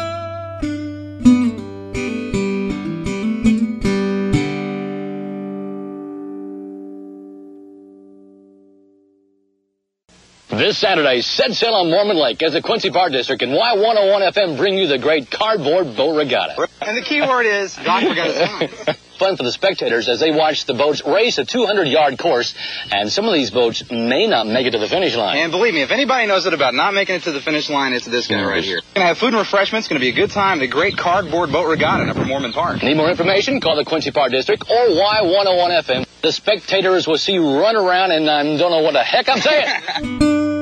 This Saturday, set sail on Moorman Lake as the Quincy Park District and Y101 FM bring you the great cardboard boat regatta. And the key word is, forgot. *laughs* Fun for the spectators as they watch the boats race a 200-yard course, and some of these boats may not make it to the finish line. And believe me, if anybody knows it about not making it to the finish line, it's this guy right here. Gonna have food and refreshments, gonna be a good time. The great cardboard boat regatta in Upper Moorman Park. Need more information? Call the Quincy Park District or Y101 FM. The spectators will see you run around and I don't know what the heck I'm saying. *laughs*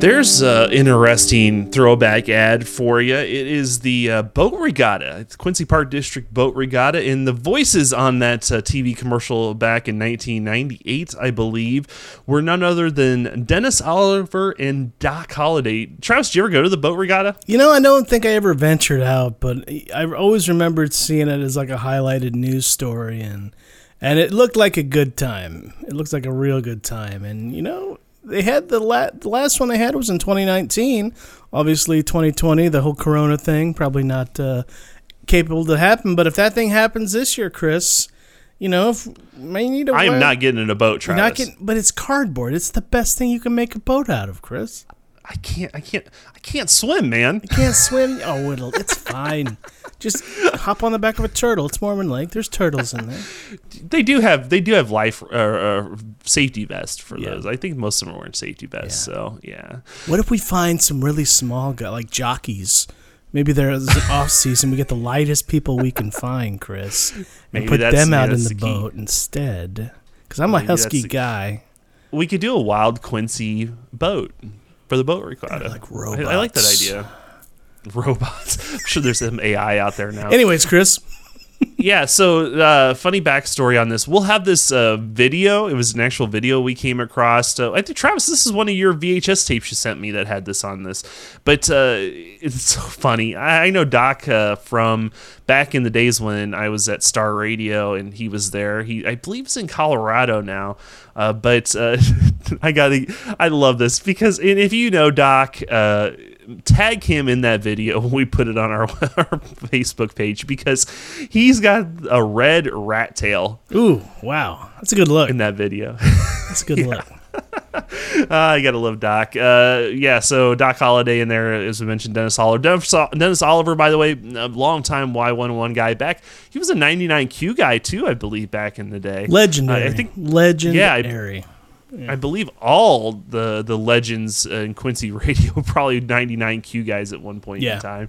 There's an interesting throwback ad for you. It is the uh, boat regatta, it's Quincy Park District boat regatta, and the voices on that uh, TV commercial back in 1998, I believe, were none other than Dennis Oliver and Doc Holliday. Travis, did you ever go to the boat regatta? You know, I don't think I ever ventured out, but I always remembered seeing it as like a highlighted news story, and and it looked like a good time. It looks like a real good time, and you know, they had the, la- the last one they had was in 2019. Obviously, 2020, the whole Corona thing, probably not uh, capable to happen. But if that thing happens this year, Chris, you know, if may need to. I am not getting in a boat, Travis. not getting, but it's cardboard. It's the best thing you can make a boat out of, Chris. I can't. I can't. I can't swim, man. You can't swim. Oh, it'll, it's fine. *laughs* Just hop on the back of a turtle. It's Moorman Lake. There's turtles in there. *laughs* They do have. They do have life uh, uh, safety vests for Yeah. those. I think most of them are wearing safety vests. Yeah. So yeah. What if we find some really small guy like jockeys? Maybe there's an off season. We get the lightest people we can find, Chris, and Maybe put that's- them yeah, out in the the boat instead. Because I'm a Maybe that's husky guy. We could do a wild Quincy boat for the boat regatta. Like I, I like that idea. *laughs* Robots. I'm sure there's some AI out there now. Anyways, Chris, yeah. So, uh, funny backstory on this. We'll have this uh, video. It was an actual video we came across. Uh, I think Travis, this is one of your VHS tapes you sent me that had this on this. But uh, it's so funny. I, I know Doc uh, from back in the days when I was at Star Radio, and he was there. He, I believe, is in Colorado now. Uh, but uh, *laughs* I got I love this because if you know Doc, uh, tag him in that video *laughs* when we put it on our, *laughs* our Facebook page because he's got a red rat tail ooh, wow, that's a good look. in that video. That's a good *laughs* look. Ah, I gotta love Doc. Uh, yeah, so Doc Holliday in there, as we mentioned, Dennis Oliver. Dennis, Dennis Oliver, by the way, a long-time Y11 guy back. He was a 99Q guy too, I believe, back in the day. Legendary. Uh, I think legendary. Yeah, I believe all the the legends in Quincy *laughs* radio probably 99Q guys at one point Yeah. in time.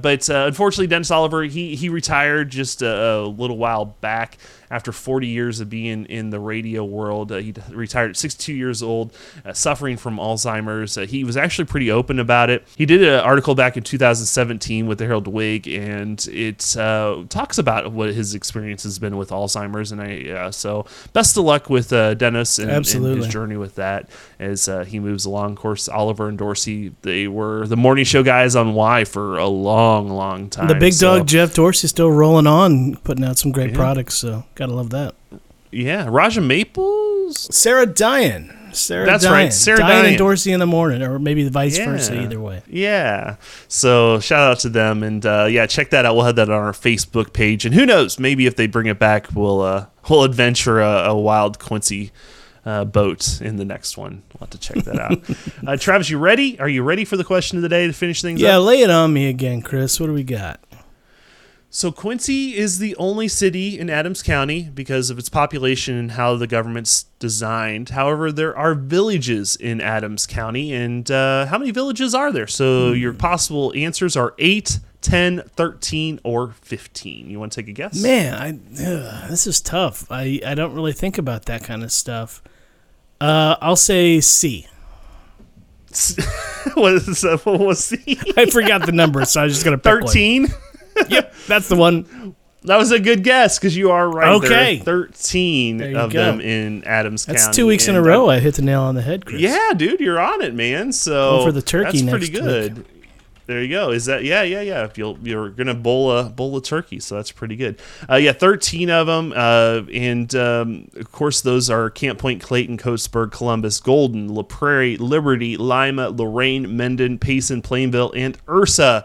But uh, unfortunately, Dennis Oliver he he retired just a, a little while back after 40 years of being in the radio world. Uh, he retired at 62 years old, uh, suffering from Alzheimer's. Uh, he was actually pretty open about it. He did an article back in 2017 with the Herald Whig, and it uh, talks about what his experience has been with Alzheimer's. And I uh, so best of luck with uh, Dennis and, and his journey with that as uh, he moves along. Of course, Oliver and Dorsey they were the morning show guys on Y for a long, long long time. The big So, dog Jeff Dorsey still rolling on, putting out some great products. So gotta love that. yeah, Raja Maples. Sarah Diane. Sarah That's Diane. right, Sarah Diane, Diane. and Dorsey in the morning, or maybe the vice versa. Either way. Yeah. So shout out to them, and uh, yeah, check that out. We'll have that on our Facebook page, and who knows, maybe if they bring it back, we'll uh, we'll adventure a, a wild Quincy. Uh, boat in the next one. We'll have to check that out. *laughs* uh, Travis, you ready? Are you ready for the question of the day to finish things Yeah, up? lay it on me again, Chris. What do we got? So Quincy is the only city in Adams County because of its population and how the government's designed. However, there are villages in Adams County, and uh, how many villages are there? So your possible answers are 8, 10, 13, or 15. You want to take a guess? Man, I ugh, this is tough. I I don't really think about that kind of stuff. Uh, I'll say C. *laughs* what is that? What was C? *laughs* I forgot the number, so I was just gonna pick 13? *laughs* Yep, that's the one. That was a good guess because you are right. Okay. There 13 There of go. them in Adams That's County. two weeks in a row. uh, I hit the nail on the head, Chris. Yeah, dude, you're on it, man. So Go for the turkey that's pretty good. There you go. Is that yeah, yeah, yeah? If you'll you're gonna bowl a bowl of turkey, so that's pretty good. Uh, yeah, thirteen of them, uh, and um, of course those are Camp Point, Clayton, Coatsburg, Columbus, Golden, La Prairie, Liberty, Lima, Loraine, Mendon, Payson, Plainville, and Ursa.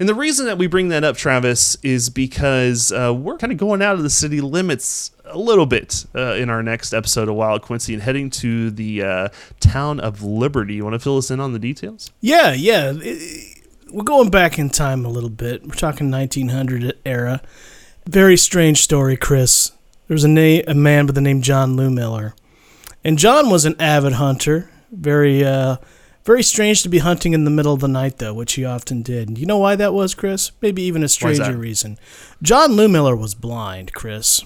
And the reason that we bring that up, Travis, is because uh, we're kind of going out of the city limits a little bit uh, in our next episode of Wild Quincy and heading to the uh, town of Liberty. You want to fill us in on the details? Yeah, yeah. It- we're going back in time a little bit. We're talking 1900 era. Very strange story, Chris. There was a, na- a man by the name John Lou Miller. And John was an avid hunter. Very, uh, very strange to be hunting in the middle of the night, though, which he often did. You know why that was, Chris? Maybe even a stranger reason. John Lou Miller was blind, Chris.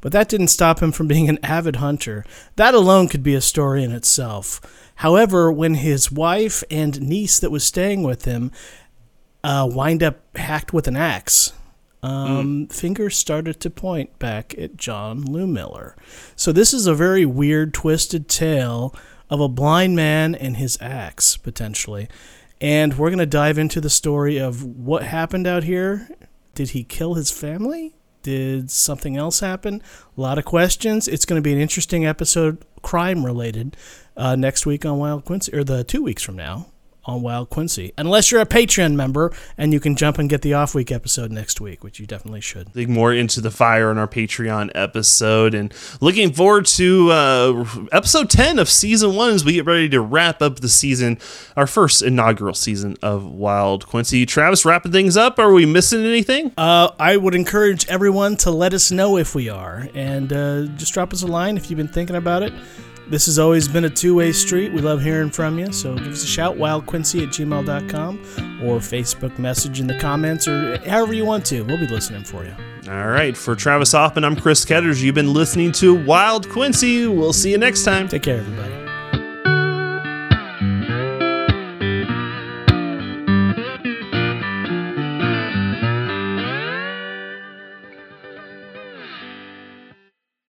But that didn't stop him from being an avid hunter. That alone could be a story in itself. However, when his wife and niece that was staying with him uh, wind up hacked with an axe, um, fingers started to point back at John Lou Miller. So this is a very weird, twisted tale of a blind man and his axe, potentially. And we're going to dive into the story of what happened out here. Did he kill his family? Did something else happen? A lot of questions. It's going to be an interesting episode, crime related, uh, next week on Wild Quincy, or the two weeks from now on Wild Quincy. Unless you're a Patreon member and you can jump and get the off week episode next week, which you definitely should. dig more into the fire in our Patreon episode. And looking forward to uh, episode 10 of season one as we get ready to wrap up the season, our first inaugural season of Wild Quincy. Travis, wrapping things up. Are we missing anything? Uh, I would encourage everyone to let us know if we are, and uh, just drop us a line if you've been thinking about it. This has always been a two way street. We love hearing from you, so give us a shout, wildquincy at gmail.com, or Facebook message in the comments, or however you want to. We'll be listening for you. All right. For Travis Hoffman, I'm Chris Ketters. You've been listening to Wild Quincy. We'll see you next time. Take care, everybody.